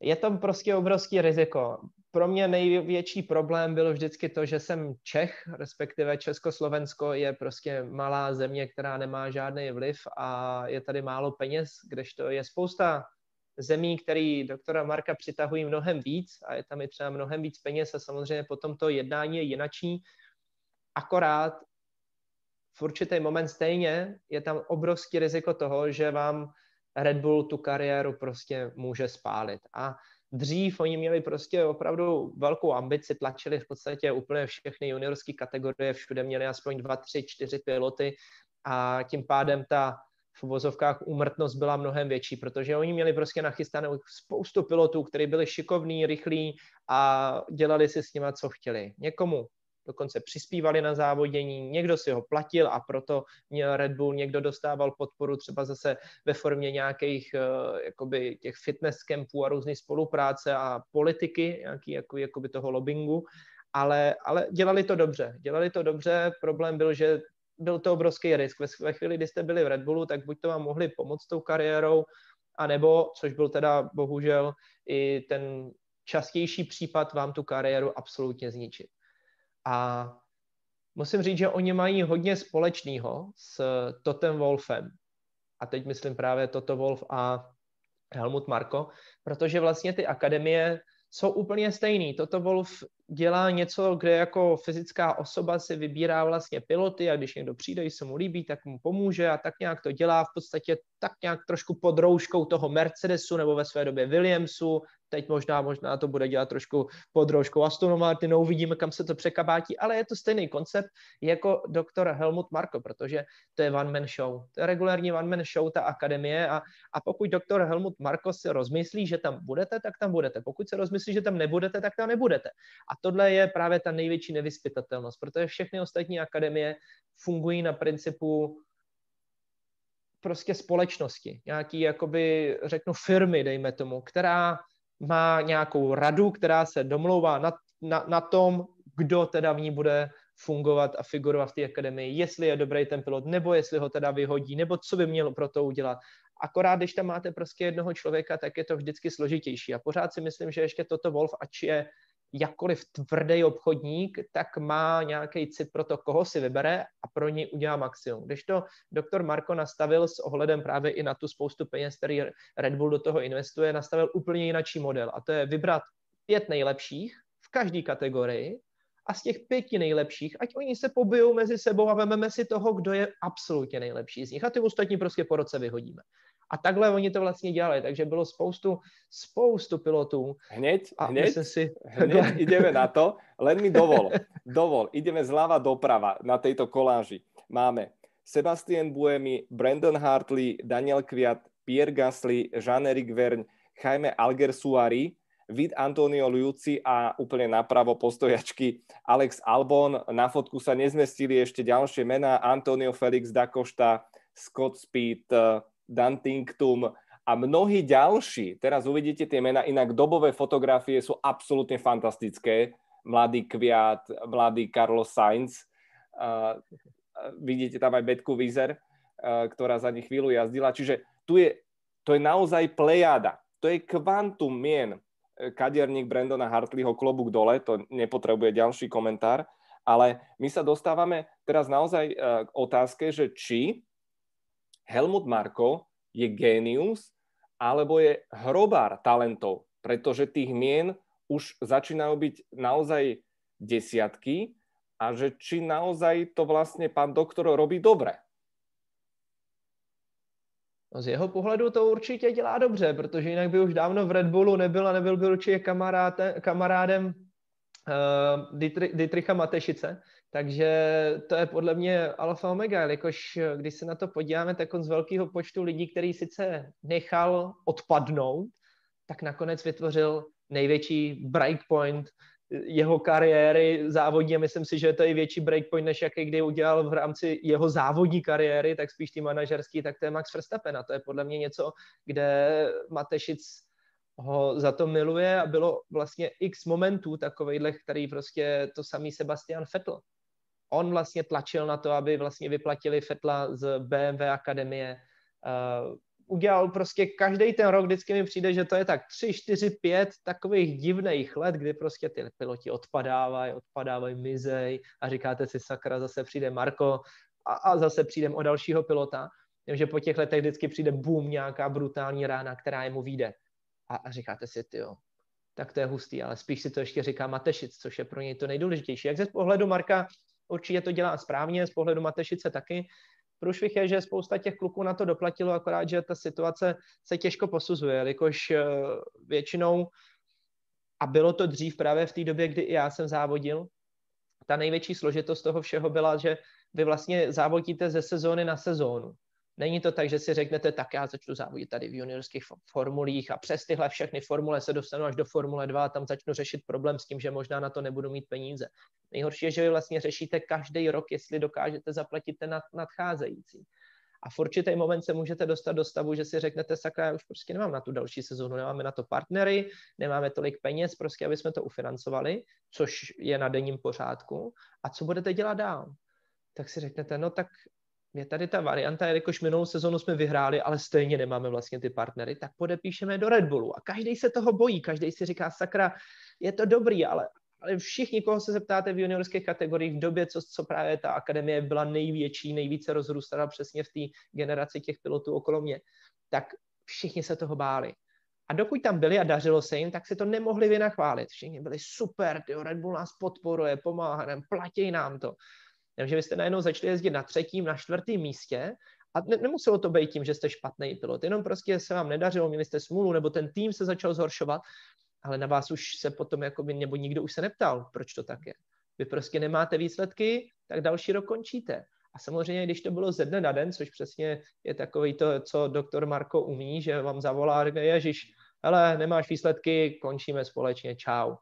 je tam prostě obrovský riziko. Pro mě největší problém byl vždycky to, že jsem Čech, respektive Československo je prostě malá země, která nemá žádný vliv a je tady málo peněz, kdežto je spousta zemí, který doktora Marka přitahují mnohem víc a je tam i třeba mnohem víc peněz a samozřejmě potom to jednání je jinačí. Akorát v určitý moment stejně je tam obrovský riziko toho, že vám Red Bull tu kariéru prostě může spálit. A dřív oni měli prostě opravdu velkou ambici, tlačili v podstatě úplně všechny juniorské kategorie, všude měli aspoň dva, tři, čtyři piloty a tím pádem ta v uvozovkách úmrtnost byla mnohem větší, protože oni měli prostě nachystanou spoustu pilotů, kteří byli šikovní, rychlí a dělali si s nimi, co chtěli. Někomu dokonce přispívali na závodění, někdo si ho platil a proto měl Red Bull, někdo dostával podporu třeba zase ve formě nějakých uh, jakoby těch fitness campů a různé spolupráce a politiky, nějaký jako, jakoby toho lobbingu, ale, ale dělali to dobře. Dělali to dobře, problém byl, že byl to obrovský risk. Ve, chvíli, kdy jste byli v Red Bullu, tak buď to vám mohli pomoct tou kariérou, anebo, což byl teda bohužel i ten častější případ, vám tu kariéru absolutně zničit. A musím říct, že oni mají hodně společného s Totem Wolfem. A teď myslím právě Toto Wolf a Helmut Marko, protože vlastně ty akademie jsou úplně stejný. Toto Wolf dělá něco, kde jako fyzická osoba si vybírá vlastně piloty a když někdo přijde, se mu líbí, tak mu pomůže a tak nějak to dělá v podstatě tak nějak trošku pod rouškou toho Mercedesu nebo ve své době Williamsu, teď možná, možná to bude dělat trošku pod rouškou Aston Martinu, uvidíme, kam se to překabátí, ale je to stejný koncept jako doktor Helmut Marko, protože to je one man show. To je regulární one man show, ta akademie a, a pokud doktor Helmut Marko si rozmyslí, že tam budete, tak tam budete. Pokud se rozmyslí, že tam nebudete, tak tam nebudete. A tohle je právě ta největší nevyspytatelnost, protože všechny ostatní akademie fungují na principu prostě společnosti, nějaký, jakoby, řeknu, firmy, dejme tomu, která má nějakou radu, která se domlouvá na, na, na tom, kdo teda v ní bude fungovat a figurovat v té akademii, jestli je dobrý ten pilot, nebo jestli ho teda vyhodí, nebo co by měl pro to udělat. Akorát, když tam máte prostě jednoho člověka, tak je to vždycky složitější. A pořád si myslím, že ještě toto Wolf, ač je jakkoliv tvrdý obchodník, tak má nějaký cit pro to, koho si vybere a pro něj udělá maximum. Když to doktor Marko nastavil s ohledem právě i na tu spoustu peněz, který Red Bull do toho investuje, nastavil úplně jiný model a to je vybrat pět nejlepších v každé kategorii a z těch pěti nejlepších, ať oni se pobijou mezi sebou a vememe si toho, kdo je absolutně nejlepší z nich a ty ostatní prostě po roce vyhodíme. A takhle oni to vlastně dělali, takže bylo spoustu, spoustu pilotů. Hneď, a hneď, si... hneď ideme na to, len mi dovol, dovol, ideme zľava doprava na tejto koláži. Máme Sebastian Buemi, Brandon Hartley, Daniel Kviat, Pierre Gasly, Jean-Éric Vergne, Jaime Alguersuari. Vid Antonio Liuci a úplne napravo postojačky Alex Albon. Na fotku sa nezmestili ešte ďalšie mená. Antonio Felix da Costa, Scott Speed, Dan Tinktum a mnohí ďalší. Teraz uvidíte tie mená, inak dobové fotografie sú absolútne fantastické. Mladý Kviat, mladý Carlos Sainz. Uh, vidíte tam aj Betku Vizer, uh, ktorá za nich chvíľu jazdila. Čiže tu je, to je naozaj plejada. To je kvantum mien kaderník Brandona Hartleyho klobúk dole, to nepotrebuje ďalší komentár, ale my sa dostávame teraz naozaj e, k otázke, že či Helmut Marko je génius alebo je hrobár talentov, pretože tých mien už začínajú byť naozaj desiatky a že či naozaj to vlastne pán doktor robí dobre. No z jeho pohledu to určitě dělá dobře, protože jinak by už dávno v Red Bullu nebyl a nebyl by určitě kamarádem, kamarádem uh, Dietricha Matešice. Takže to je podle mě alfa omega, jakož když se na to podíváme, tak on z velkého počtu lidí, který sice nechal odpadnout, tak nakonec vytvořil největší breakpoint jeho kariéry závodní. A myslím si, že to je větší breakpoint, než jaký kdy udělal v rámci jeho závodní kariéry, tak spíš ty manažerský, tak to je Max Verstappen. A to je podle mě něco, kde Matešic ho za to miluje. A bylo vlastně x momentů takovejhle, který prostě to samý Sebastian Vettel. On vlastně tlačil na to, aby vlastně vyplatili Fetla z BMW akademie. Uh, udělal prostě každý ten rok, vždycky mi přijde, že to je tak 3, 4, 5 takových divných let, kdy prostě ty piloti odpadávají, odpadávají, mizej a říkáte si, sakra, zase přijde Marko a, a zase přijdem o dalšího pilota. Takže po těch letech vždycky přijde boom, nějaká brutální rána, která jemu vyjde. A, a říkáte si, ty tak to je hustý, ale spíš si to ještě říká Matešic, což je pro něj to nejdůležitější. Jak ze pohledu Marka určitě to dělá správně, z pohledu Matešice taky, Průšvih je, že spousta těch kluků na to doplatilo, akorát, že ta situace se těžko posuzuje, jakož eh, většinou, a bylo to dřív právě v té době, kdy i já jsem závodil, ta největší složitost toho všeho byla, že vy vlastně závodíte ze sezóny na sezónu. Není to tak, že si řeknete, tak já začnu závodit tady v juniorských formulích a přes tyhle všechny formule se dostanu až do Formule 2 a tam začnu řešit problém s tím, že možná na to nebudu mít peníze. Nejhorší je, že vy vlastně řešíte každý rok, jestli dokážete zaplatit ten nadcházející. A v určitý moment se můžete dostat do stavu, že si řeknete, sakra, já už prostě nemám na tu další sezónu, nemáme na to partnery, nemáme tolik peněz, prostě, aby jsme to ufinancovali, což je na denním pořádku. A co budete dělat dál? Tak si řeknete, no tak je tady ta varianta, jelikož minulou sezonu jsme vyhráli, ale stejně nemáme vlastně ty partnery, tak podepíšeme do Red Bullu. A každý se toho bojí, každý si říká, sakra, je to dobrý, ale, ale všichni, koho se zeptáte v juniorských kategoriích, v době, co, co právě ta akademie byla největší, nejvíce rozrůstala přesně v té generaci těch pilotů okolo mě, tak všichni se toho báli. A dokud tam byli a dařilo se jim, tak si to nemohli vynachválit. Všichni byli super, tyjo, Red Bull nás podporuje, pomáhá nám, platí nám to. Takže vy jste najednou začali jezdit na třetím, na čtvrtém místě a ne, nemuselo to být tím, že jste špatný pilot, jenom prostě se vám nedařilo, měli jste smůlu, nebo ten tým se začal zhoršovat, ale na vás už se potom, jakoby, nebo nikdo už se neptal, proč to tak je. Vy prostě nemáte výsledky, tak další rok končíte. A samozřejmě, když to bylo ze dne na den, což přesně je takový to, co doktor Marko umí, že vám zavolá a řekne, Ježíš, hele, nemáš výsledky, končíme společně, čau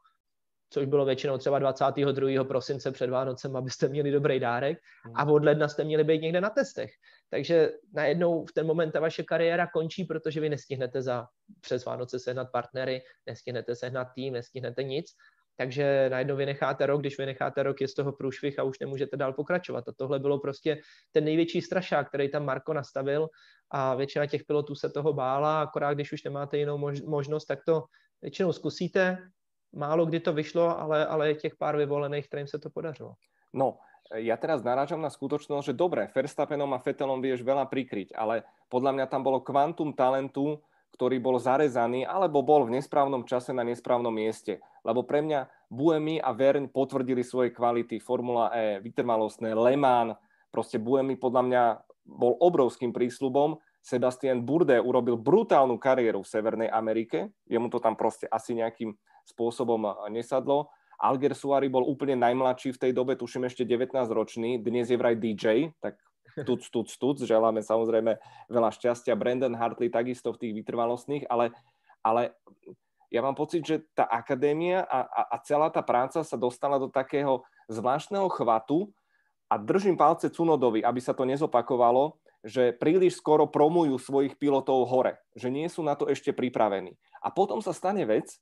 což bylo většinou třeba 22. prosince před Vánocem, abyste měli dobrý dárek a od ledna jste měli být někde na testech. Takže najednou v ten moment ta vaše kariéra končí, protože vy nestihnete za přes Vánoce sehnat partnery, nestihnete sehnat tým, nestihnete nic. Takže najednou vynecháte rok, když vynecháte rok, je z toho průšvih a už nemůžete dál pokračovat. A tohle bylo prostě ten největší strašák, který tam Marko nastavil a většina těch pilotů se toho bála, akorát když už nemáte jinou možnost, tak to většinou zkusíte, málo kdy to vyšlo, ale, ale je těch pár vyvolených, kterým se to podařilo. No, ja teraz narážam na skutočnosť, že dobre, Verstappenom a Fetelom vieš veľa prikryť, ale podľa mňa tam bolo kvantum talentu, ktorý bol zarezaný, alebo bol v nesprávnom čase na nesprávnom mieste. Lebo pre mňa Buemi a Vern potvrdili svoje kvality, Formula E, vytrvalostné, Le Mans, proste Buemi podľa mňa bol obrovským prísľubom, Sebastian Burde urobil brutálnu kariéru v Severnej Amerike, jemu to tam proste asi nejakým spôsobom nesadlo. Alger Suari bol úplne najmladší v tej dobe, tuším ešte 19-ročný, dnes je vraj DJ, tak tuc, tuc, tuc, želáme samozrejme veľa šťastia. Brandon Hartley takisto v tých vytrvalostných, ale, ale ja mám pocit, že tá akadémia a, a, a celá tá práca sa dostala do takého zvláštneho chvatu a držím palce Cunodovi, aby sa to nezopakovalo, že príliš skoro promujú svojich pilotov hore, že nie sú na to ešte pripravení. A potom sa stane vec,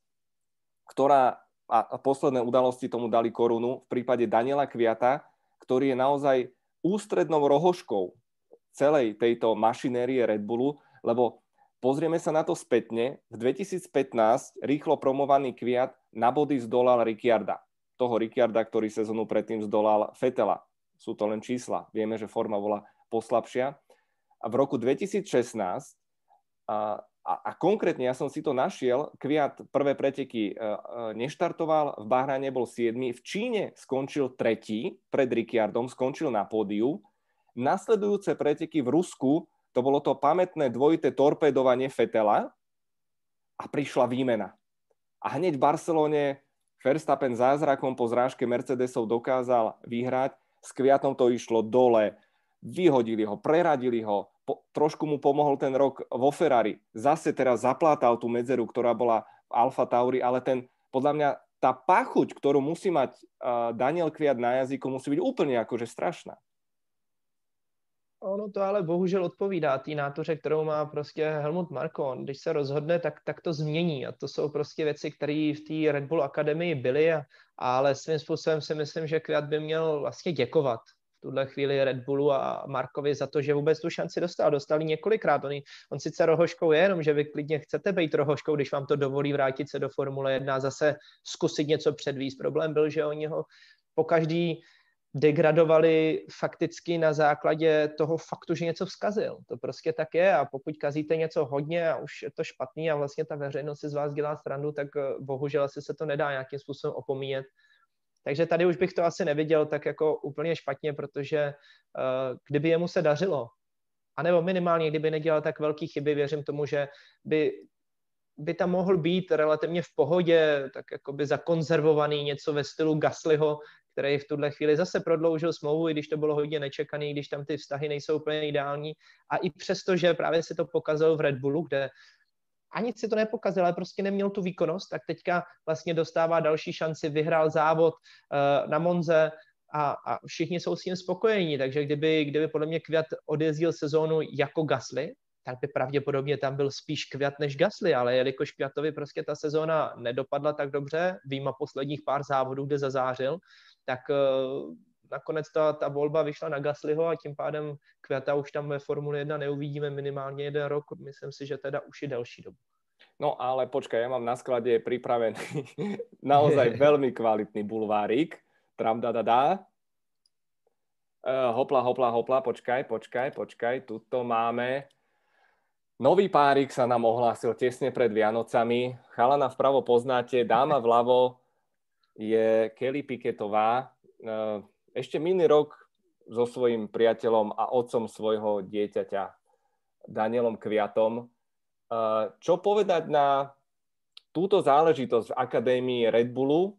ktorá, a posledné udalosti tomu dali korunu, v prípade Daniela Kviata, ktorý je naozaj ústrednou rohoškou celej tejto mašinérie Red Bullu, lebo Pozrieme sa na to spätne. V 2015 rýchlo promovaný Kviat na body zdolal Ricciarda. Toho Ricciarda, ktorý sezónu predtým zdolal Fetela. Sú to len čísla. Vieme, že forma bola poslabšia. A v roku 2016 a, a, a konkrétne ja som si to našiel, Kviat prvé preteky e, e, neštartoval, v Bahrajne bol 7, v Číne skončil tretí pred Ricciardom, skončil na pódiu. Nasledujúce preteky v Rusku to bolo to pamätné dvojité torpédovanie Fetela a prišla výmena. A hneď v Barcelone Verstappen zázrakom po zrážke Mercedesov dokázal vyhrať, s Kviatom to išlo dole, vyhodili ho, preradili ho, po, trošku mu pomohol ten rok vo Ferrari, zase teraz zaplátal tú medzeru, ktorá bola v Alfa Tauri, ale ten, podľa mňa, tá pachuť, ktorú musí mať uh, Daniel Kviat na jazyku, musí byť úplne akože strašná. Ono to ale bohužel odpovídá té nátoře, kterou má prostě Helmut Marko. Když se rozhodne, tak, tak to změní. A to jsou prostě věci, které v té Red Bull Akademii byly, ale svým způsobem si myslím, že Květ by měl vlastně děkovat v tuhle chvíli Red Bullu a Markovi za to, že vůbec tu šanci dostal. Dostali několikrát. On, on sice rohoškou je, jenom že vy klidně chcete být rohoškou, když vám to dovolí vrátit se do Formule 1 a zase zkusit něco předvíst. Problém byl, že oni ho po každý degradovali fakticky na základě toho faktu, že něco vzkazil. To prostě tak je a pokud kazíte něco hodně a už je to špatný a vlastně ta veřejnost si z vás dělá strandu, tak eh, bohužel asi se to nedá nějakým způsobem opomíjet. Takže tady už bych to asi neviděl tak jako úplně špatně, protože uh, kdyby jemu se dařilo, anebo minimálně kdyby nedělal tak velký chyby, věřím tomu, že by by tam mohl být relativně v pohodě, tak jako by zakonzervovaný něco ve stylu Gaslyho, který v tuhle chvíli zase prodloužil smlouvu, i když to bylo hodně nečekaný, když tam ty vztahy nejsou úplně ideální. A i přesto, že právě si to pokazil v Red Bullu, kde ani si to nepokazil, ale prostě neměl tu výkonnost, tak teďka vlastně dostává další šanci, vyhrál závod uh, na Monze a, a všichni jsou s tím spokojení, takže kdyby, kdyby podle mě Květ odjezdil sezónu jako Gasly, tak by pravděpodobně tam byl spíš Květ než Gasly, ale jelikož Květovi prostě ta sezóna nedopadla tak dobře, výjima posledních pár závodů, kde zazářil, tak uh, nakonec ta, ta volba vyšla na Gaslyho a tím pádem Květa už tam ve Formule 1 neuvidíme minimálně jeden rok, myslím si, že teda už i delší dobu. No ale počkaj, ja mám na sklade pripravený naozaj veľmi kvalitný bulvárik. Tram da da da. Uh, hopla, hopla, hopla, počkaj, počkaj, počkaj. Tuto máme. Nový párik sa nám ohlásil tesne pred Vianocami. Chalana vpravo poznáte, dáma vľavo je Kelly Piketová. Eh, ešte minulý rok so svojím priateľom a otcom svojho dieťaťa Danielom Kviatom. Eh, čo povedať na túto záležitosť v Akadémii Red Bullu?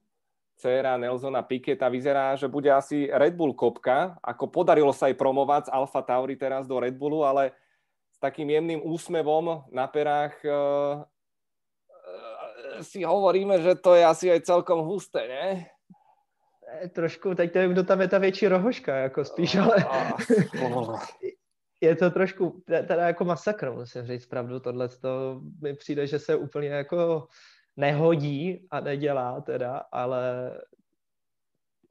Cera Nelsona Piketa vyzerá, že bude asi Red Bull kopka, ako podarilo sa aj promovať z Alfa Tauri teraz do Red Bullu, ale s takým jemným úsmevom na perách eh, si hovoríme, že to je asi aj celkom husté, ne? Trošku, teď nevím, kdo tam je ta větší rohoška, jako spíš, ale je to trošku, teda jako masakr, musím říct pravdu, tohle to mi přijde, že se úplně jako nehodí a nedělá teda, ale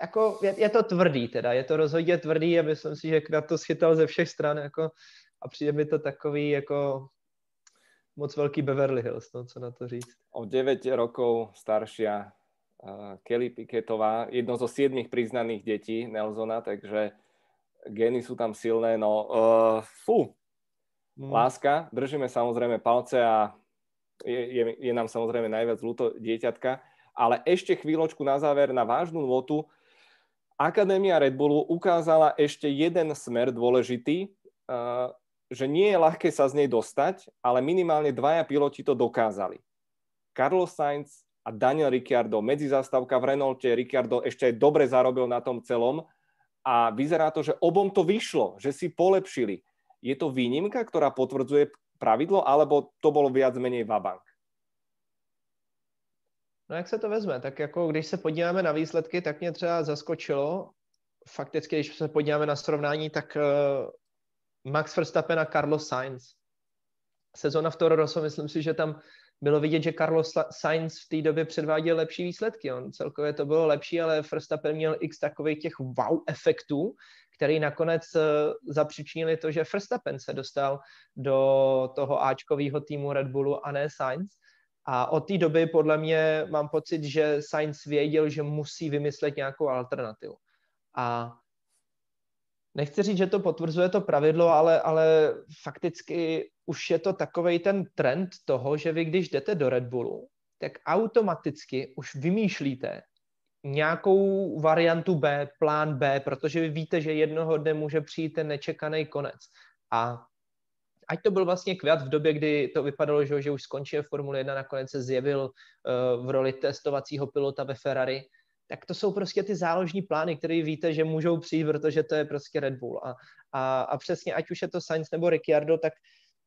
jako je, je to tvrdý teda, je to rozhodně tvrdý a myslím si, že Krat to schytal ze všech stran jako a přijde mi to takový jako moc veľký Beverly Hills, no, co na to říct. O 9 rokov staršia Kelly Piketová, jedno zo siedmých priznaných detí Nelsona, takže gény sú tam silné, no uh, fú, hmm. láska, držíme samozrejme palce a je, je, je nám samozrejme najviac ľúto dieťatka, ale ešte chvíľočku na záver na vážnu notu. Akadémia Red Bullu ukázala ešte jeden smer dôležitý, uh, že nie je ľahké sa z nej dostať, ale minimálne dvaja piloti to dokázali. Carlos Sainz a Daniel Ricciardo, medzizastávka v Renaulte, Ricciardo ešte aj dobre zarobil na tom celom a vyzerá to, že obom to vyšlo, že si polepšili. Je to výnimka, ktorá potvrdzuje pravidlo, alebo to bolo viac menej vabank? No jak se to vezme? Tak jako když se podíváme na výsledky, tak mě třeba zaskočilo, fakticky, když se podíváme na srovnání, tak uh, Max Verstappen a Carlos Sainz. Sezona v Toro Rosso, myslím si, že tam bylo vidět, že Carlos Sainz v té době předváděl lepší výsledky. On celkově to bylo lepší, ale Verstappen měl x takových těch wow efektů, který nakonec uh, zapříčinili to, že Verstappen se dostal do toho Ačkového týmu Red Bullu a ne Sainz. A od té doby podle mě mám pocit, že Sainz věděl, že musí vymyslet nějakou alternativu. A nechci říct, že to potvrzuje to pravidlo, ale, ale fakticky už je to takový ten trend toho, že vy když jdete do Red Bullu, tak automaticky už vymýšlíte nějakou variantu B, plán B, protože vy víte, že jednoho dne může přijít ten nečekaný konec. A ať to byl vlastně Květ v době, kdy to vypadalo, že, že už skončil Formule 1, nakonec se zjevil uh, v roli testovacího pilota ve Ferrari, tak to jsou prostě ty záložní plány, které víte, že můžou přijít, protože to je prostě Red Bull. A, a, a přesně, ať už je to Sainz nebo Ricciardo, tak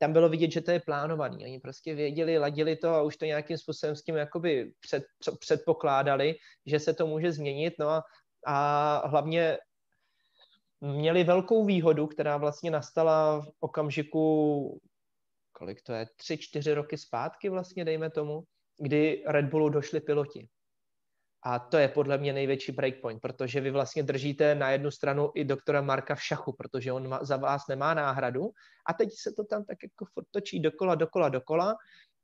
tam bylo vidět, že to je plánovaný. Oni prostě věděli, ladili to a už to nějakým způsobem s tím jakoby před, předpokládali, že se to může změnit. No a, a hlavně měli velkou výhodu, která vlastně nastala v okamžiku, kolik to je, tři, čtyři roky zpátky vlastně, dejme tomu, kdy Red Bullu došli piloti. A to je podle mě největší breakpoint, protože vy vlastně držíte na jednu stranu i doktora Marka v šachu, protože on za vás nemá náhradu. A teď se to tam tak jako točí dokola, dokola, dokola.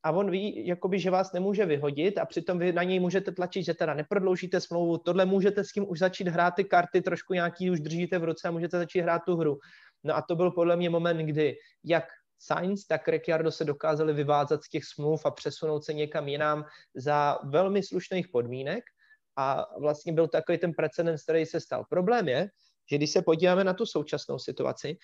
A on ví, jakoby, že vás nemůže vyhodit a přitom vy na něj můžete tlačit, že teda neprodloužíte smlouvu, tohle můžete s tím už začít hrát ty karty, trošku nějaký už držíte v ruce a můžete začít hrát tu hru. No a to byl podle mě moment, kdy jak Sainz, tak Ricciardo se dokázali vyvázat z těch smluv a přesunout se někam jinam za velmi slušných podmínek a vlastně byl takový ten precedens, který se stal. Problém je, že když se podíváme na tu současnou situaci,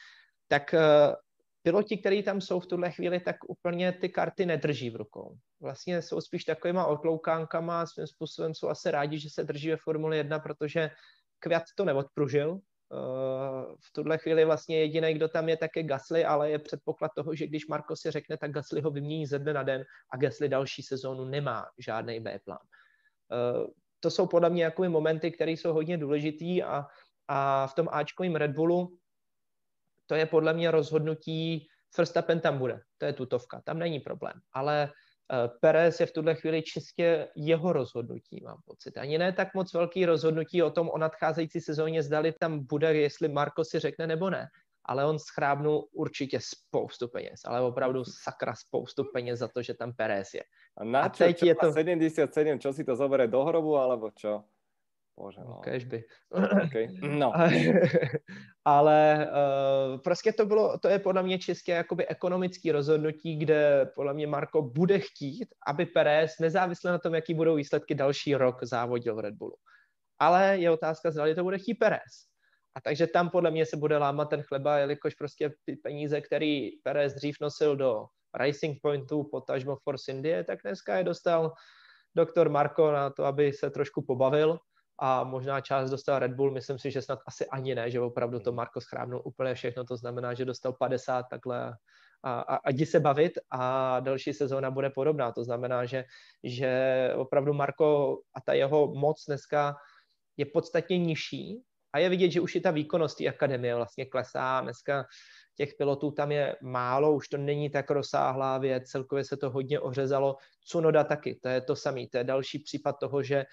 tak uh, piloti, kteří tam jsou v tuhle chvíli, tak úplně ty karty nedrží v rukou. Vlastně jsou spíš takovýma otloukánkama svým způsobem jsou asi rádi, že se drží ve Formuli 1, protože Květ to neodpružil. Uh, v tuhle chvíli vlastně jediný, kdo tam je, tak je Gasly, ale je předpoklad toho, že když Marko si řekne, tak Gasly ho vymění ze dne na den a Gasly další sezónu nemá žádný B plán. To jsou podle mě jakoby momenty, které jsou hodně důležitý a, a v tom Ačkovém Red Bullu to je podle mě rozhodnutí, Verstappen tam bude, to je tutovka, tam není problém, ale uh, Perez je v tuhle chvíli čistě jeho rozhodnutí, mám pocit. Ani ne tak moc velký rozhodnutí o tom o nadcházející sezóně, zdali tam bude, jestli Marko si řekne nebo ne ale on schrábnul určitě spoustu peněz, ale opravdu sakra spoustu peněz za to, že tam Pérez je. A na čo, teď čo je to... 77, čo si to zobere do hrobu, alebo čo? Bože, no. Kež by. Okay. No. ale uh, prostě to bylo, to je podle mě čistě jakoby ekonomický rozhodnutí, kde podle mě Marko bude chtít, aby Pérez, nezávisle na tom, jaký budou výsledky, další rok závodil v Red Bullu. Ale je otázka, zda to bude chtít Pérez. A takže tam podle mě se bude lámat ten chleba, jelikož prostě ty peníze, který Perez dřív nosil do Racing Pointu, potažmo Force India, tak dneska je dostal doktor Marko na to, aby se trošku pobavil a možná část dostal Red Bull, myslím si, že snad asi ani ne, že opravdu to Marko schrábnul úplně všechno, to znamená, že dostal 50 takhle a, a, a jdi se bavit a další sezóna bude podobná, to znamená, že, že opravdu Marko a ta jeho moc dneska je podstatně nižší, a je vidět, že už i ta výkonnost té akademie vlastně klesá. Dneska těch pilotů tam je málo, už to není tak rozsáhlá věc, celkově se to hodně ořezalo. Cunoda taky, to je to samé, to je další případ toho, že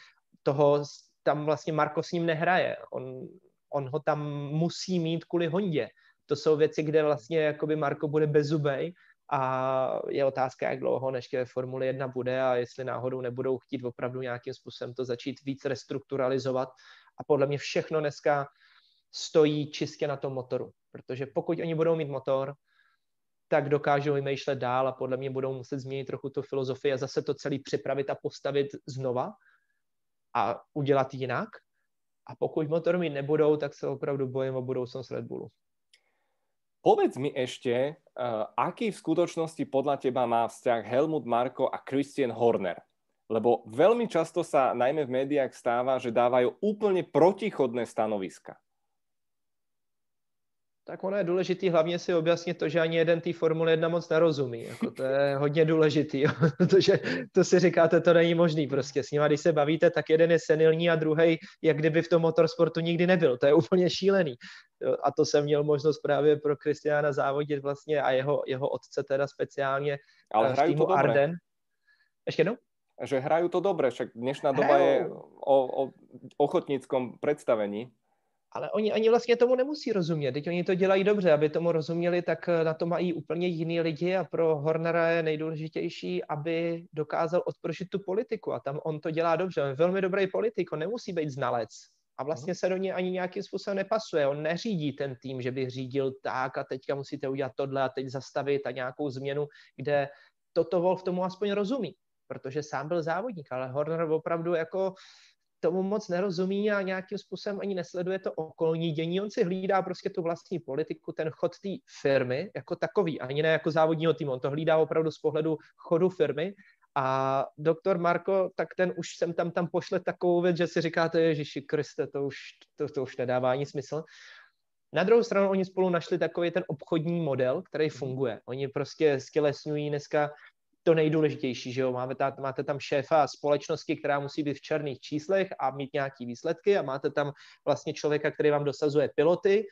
toho tam vlastně Marko s ním nehraje. On, on ho tam musí mít kvůli Hondě. To jsou věci, kde vlastně jakoby Marko bude bezubej a je otázka, jak dlouho než ve Formuli 1 bude a jestli náhodou nebudou chtít opravdu nějakým způsobem to začít víc restrukturalizovat a podle mě všechno dneska stojí čistě na tom motoru. Protože pokud oni budou mít motor, tak dokážou vymýšlet dál a podle mě budou muset změnit trochu tu filozofii a zase to celý připravit a postavit znova a udělat jinak. A pokud motor mít nebudou, tak se opravdu bojím o budoucnost Red Bullu. Povedz mi ešte, uh, aký v skutočnosti podľa teba má vzťah Helmut Marko a Christian Horner? Lebo veľmi často sa najmä v médiách stáva, že dávajú úplne protichodné stanoviska. Tak ono je důležitý hlavně si objasnit to, že ani jeden té Formule 1 moc nerozumí. Jako to je hodně důležitý, jo. protože to si říkáte, to není možný prostě. S nima, když se bavíte, tak jeden je senilní a druhý, jak kdyby v tom motorsportu nikdy nebyl. To je úplně šílený. A to jsem měl možnost právě pro Kristiána závodit vlastně a jeho, jeho otce teda speciálně Ale hrají to dobré. Arden. Ještě jednou? Že hrajú to dobre, však dnešná doba Hrajou. je o, o ochotníckom představení. Ale oni ani vlastně tomu nemusí rozumět. Teď oni to dělají dobře, aby tomu rozuměli, tak eh, na to mají úplně jiný lidi a pro Hornera je nejdůležitější, aby dokázal odprošit tu politiku a tam on to dělá dobře. On je velmi dobrý politik, on nemusí být znalec. A vlastně se do něj ani nějakým způsobem nepasuje. On neřídí ten tým, že by řídil tak a teďka musíte udělat tohle a teď zastavit a nějakou změnu, kde toto Wolf tomu aspoň rozumí, protože sám byl závodník, ale Horner opravdu jako tomu moc nerozumí a nějakým způsobem ani nesleduje to okolní dění. On si hlídá prostě tu vlastní politiku, ten chod té firmy jako takový, ani ne jako závodního týmu. On to hlídá opravdu z pohledu chodu firmy a doktor Marko, tak ten už sem tam tam pošle takovou věc, že si říkáte, Ježiši Kriste, to už, to, to už nedává ani smysl. Na druhou stranu oni spolu našli takový ten obchodní model, který funguje. Oni prostě stělesňují dneska to nejdůležitější, že jo, máte, tam, máte tam šéfa společnosti, která musí být v černých číslech a mít nějaký výsledky a máte tam vlastně člověka, který vám dosazuje piloty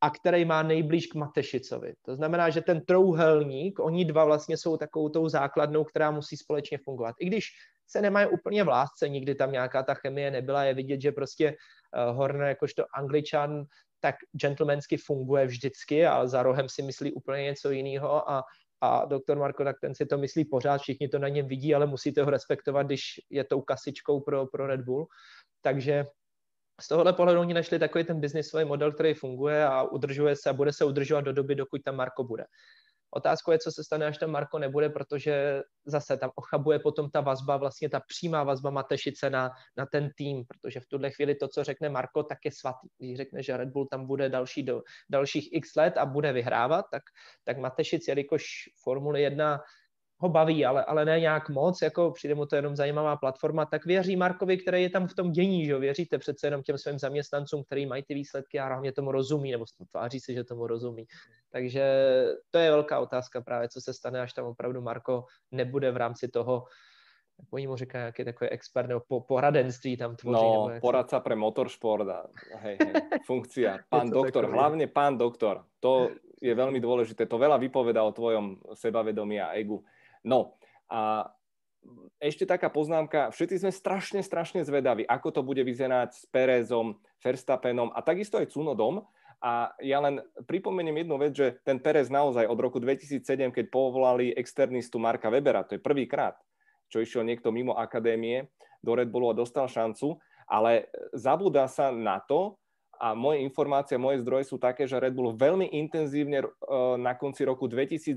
a který má nejblíž k Matešicovi. To znamená, že ten trouhelník, oni dva vlastně jsou takovou tou základnou, která musí společně fungovat. I když se nemají úplně v lásce, nikdy tam nějaká ta chemie nebyla, je vidět, že prostě uh, Horner jakožto angličan tak gentlemansky funguje vždycky a za rohem si myslí úplně něco jiného a a doktor Marko, tak ten si to myslí pořád, všichni to na něm vidí, ale musíte ho respektovat, když je tou kasičkou pro, pro Red Bull. Takže z tohohle pohledu oni našli takový ten biznisový model, který funguje a udržuje se a bude se udržovat do doby, dokud tam Marko bude. Otázkou je, co se stane, až tam Marko nebude, protože zase tam ochabuje potom ta vazba, vlastně ta přímá vazba Matešice na, na ten tým, protože v tuhle chvíli to, co řekne Marko, tak je svatý. Když řekne, že Red Bull tam bude další do, dalších x let a bude vyhrávat, tak, tak Matešic, jelikož Formule 1 ho baví, ale, ale ne nějak moc, jako přijde mu to jenom zajímavá platforma, tak věří Markovi, který je tam v tom dění, že věříte přece jenom těm svým zaměstnancům, který mají ty výsledky a hlavně tomu rozumí, nebo tváří se, že tomu rozumí. Takže to je velká otázka právě, co se stane, až tam opravdu Marko nebude v rámci toho, jak oni mu říkají, jaký takový expert nebo po, poradenství tam tvoří. No, poradca pre motorsport a hej, hej, funkcia. Pán doktor, takový. hlavne pán doktor. To je veľmi dôležité. To veľa vypoveda o tvojom sebavedomí a egu. No a ešte taká poznámka, všetci sme strašne, strašne zvedaví, ako to bude vyzerať s Perezom, Verstappenom a takisto aj Cunodom. A ja len pripomeniem jednu vec, že ten Perez naozaj od roku 2007, keď povolali externistu Marka Webera, to je prvýkrát, čo išiel niekto mimo akadémie do Red Bullu a dostal šancu, ale zabúda sa na to, a moje informácie, moje zdroje sú také, že Red Bull veľmi intenzívne e, na konci roku 2011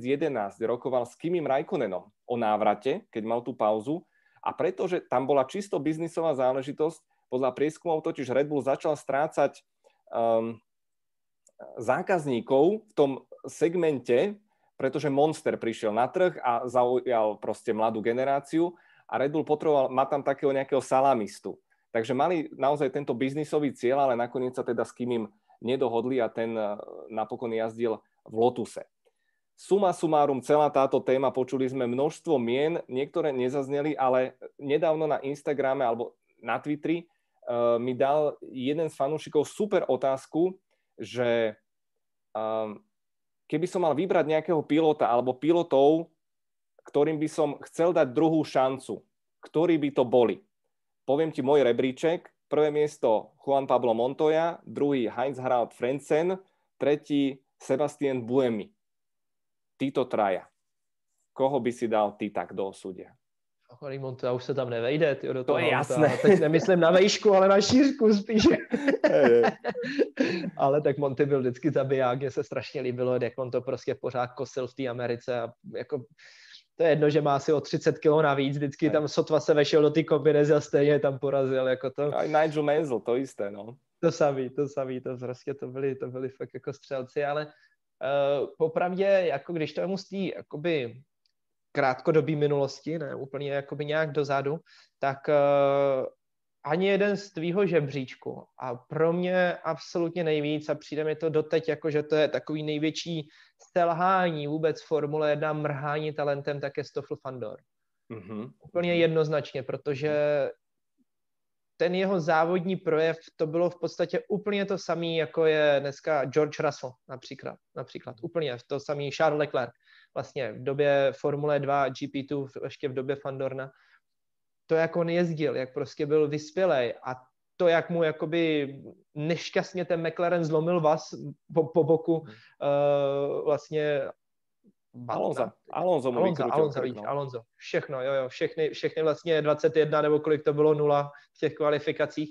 rokoval s Kimim Raikkonenom o návrate, keď mal tú pauzu a pretože tam bola čisto biznisová záležitosť, podľa prieskumov totiž Red Bull začal strácať um, zákazníkov v tom segmente, pretože Monster prišiel na trh a zaujal proste mladú generáciu a Red Bull potreboval, má tam takého nejakého salamistu. Takže mali naozaj tento biznisový cieľ, ale nakoniec sa teda s kým nedohodli a ten eh, napokon jazdil v Lotuse. Suma sumárum, celá táto téma, počuli sme množstvo mien, niektoré nezazneli, ale nedávno na Instagrame alebo na Twitteri uh, mi dal jeden z fanúšikov super otázku, že um, keby som mal vybrať nejakého pilota alebo pilotov, ktorým by som chcel dať druhú šancu, ktorí by to boli? Poviem ti môj rebríček. Prvé miesto Juan Pablo Montoya, druhý Heinz Harald Frenzen, tretí Sebastian Buemi. Títo traja. Koho by si dal ty tak do osudia? Chory Montoya už se tam nevejde. Tyjo, do to je jasné. Teď nemyslím na vejšku, ale na šířku spíš. ale tak Monty byl vždycky zabiják, mně se strašně líbilo, jak on to prostě pořád kosil v té Americe a jako to je jedno, že má asi o 30 kg navíc, vždycky tam sotva se vešel do té kombineze a stejně tam porazil. Jako to. A Nigel Mansell, to jisté, no. To samý, to samý, to prostě to byli, to byli fakt jako střelci, ale uh, popravdě, jako když to je z té jakoby krátkodobí minulosti, ne úplně jakoby nějak dozadu, tak uh, ani jeden z tvýho žebříčku. A pro mě absolutně nejvíc a přijde mi to doteď jako, že to je takový největší selhání vůbec Formule 1, mrhání talentem, tak je Stoffel Fandor. Mm-hmm. Úplně jednoznačně, protože ten jeho závodní projev, to bylo v podstatě úplně to samé, jako je dneska George Russell například. například. Úplně to samý Charles Leclerc. Vlastně v době Formule 2, GP2, ještě v době Fandorna. To, jak on jezdil, jak prostě byl vyspělej a to, jak mu jakoby nešťastně ten McLaren zlomil vás po, po boku uh, vlastně Alonso, Alonso mu Alonso, Alonso, krk, no. Alonso, všechno, jo, jo, všechny, všechny vlastně 21 nebo kolik to bylo nula v těch kvalifikacích.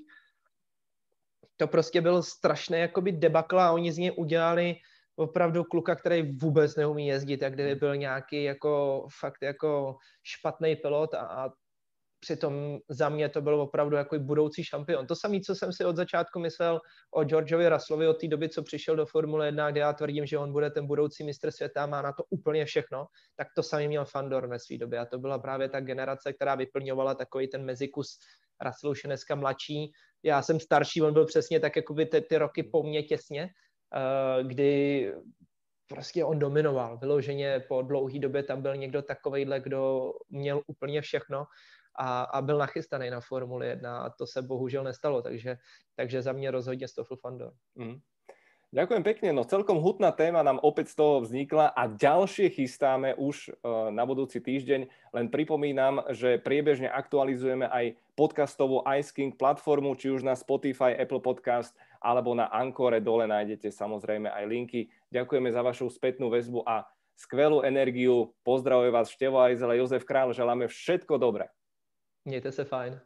To prostě bylo strašné jakoby debakl a oni z něj udělali opravdu kluka, který vůbec neumí jezdit, jak kdyby byl nějaký jako fakt jako špatný pilot a, a přitom za mě to byl opravdu jako budoucí šampion. To samé, co jsem si od začátku myslel o Georgeovi Russellovi od té doby, co přišel do Formule 1, kde já tvrdím, že on bude ten budoucí mistr světa, má na to úplně všechno, tak to samý měl Fandor ve své době. A to byla právě ta generace, která vyplňovala takový ten mezikus Russell už je dneska mladší. Já jsem starší, on byl přesně tak jako by ty, ty roky po mně těsně, uh, kdy prostě on dominoval. Vyloženě po dlouhé době tam byl někdo takovejhle, kdo měl úplně všechno a, a byl nachystaný na Formuli 1 a to se bohužel nestalo, takže, takže za mě rozhodně Stoffel Fandor. Mm. Ďakujem pekne, no celkom hutná téma nám opäť z toho vznikla a ďalšie chystáme už uh, na budúci týždeň. Len pripomínam, že priebežne aktualizujeme aj podcastovú Ice King platformu, či už na Spotify, Apple Podcast alebo na Ankore. Dole nájdete samozrejme aj linky. Ďakujeme za vašu spätnú väzbu a skvelú energiu. Pozdravuje vás Števo Ajzele, Jozef Král, želáme všetko dobré. Mějte se fajn.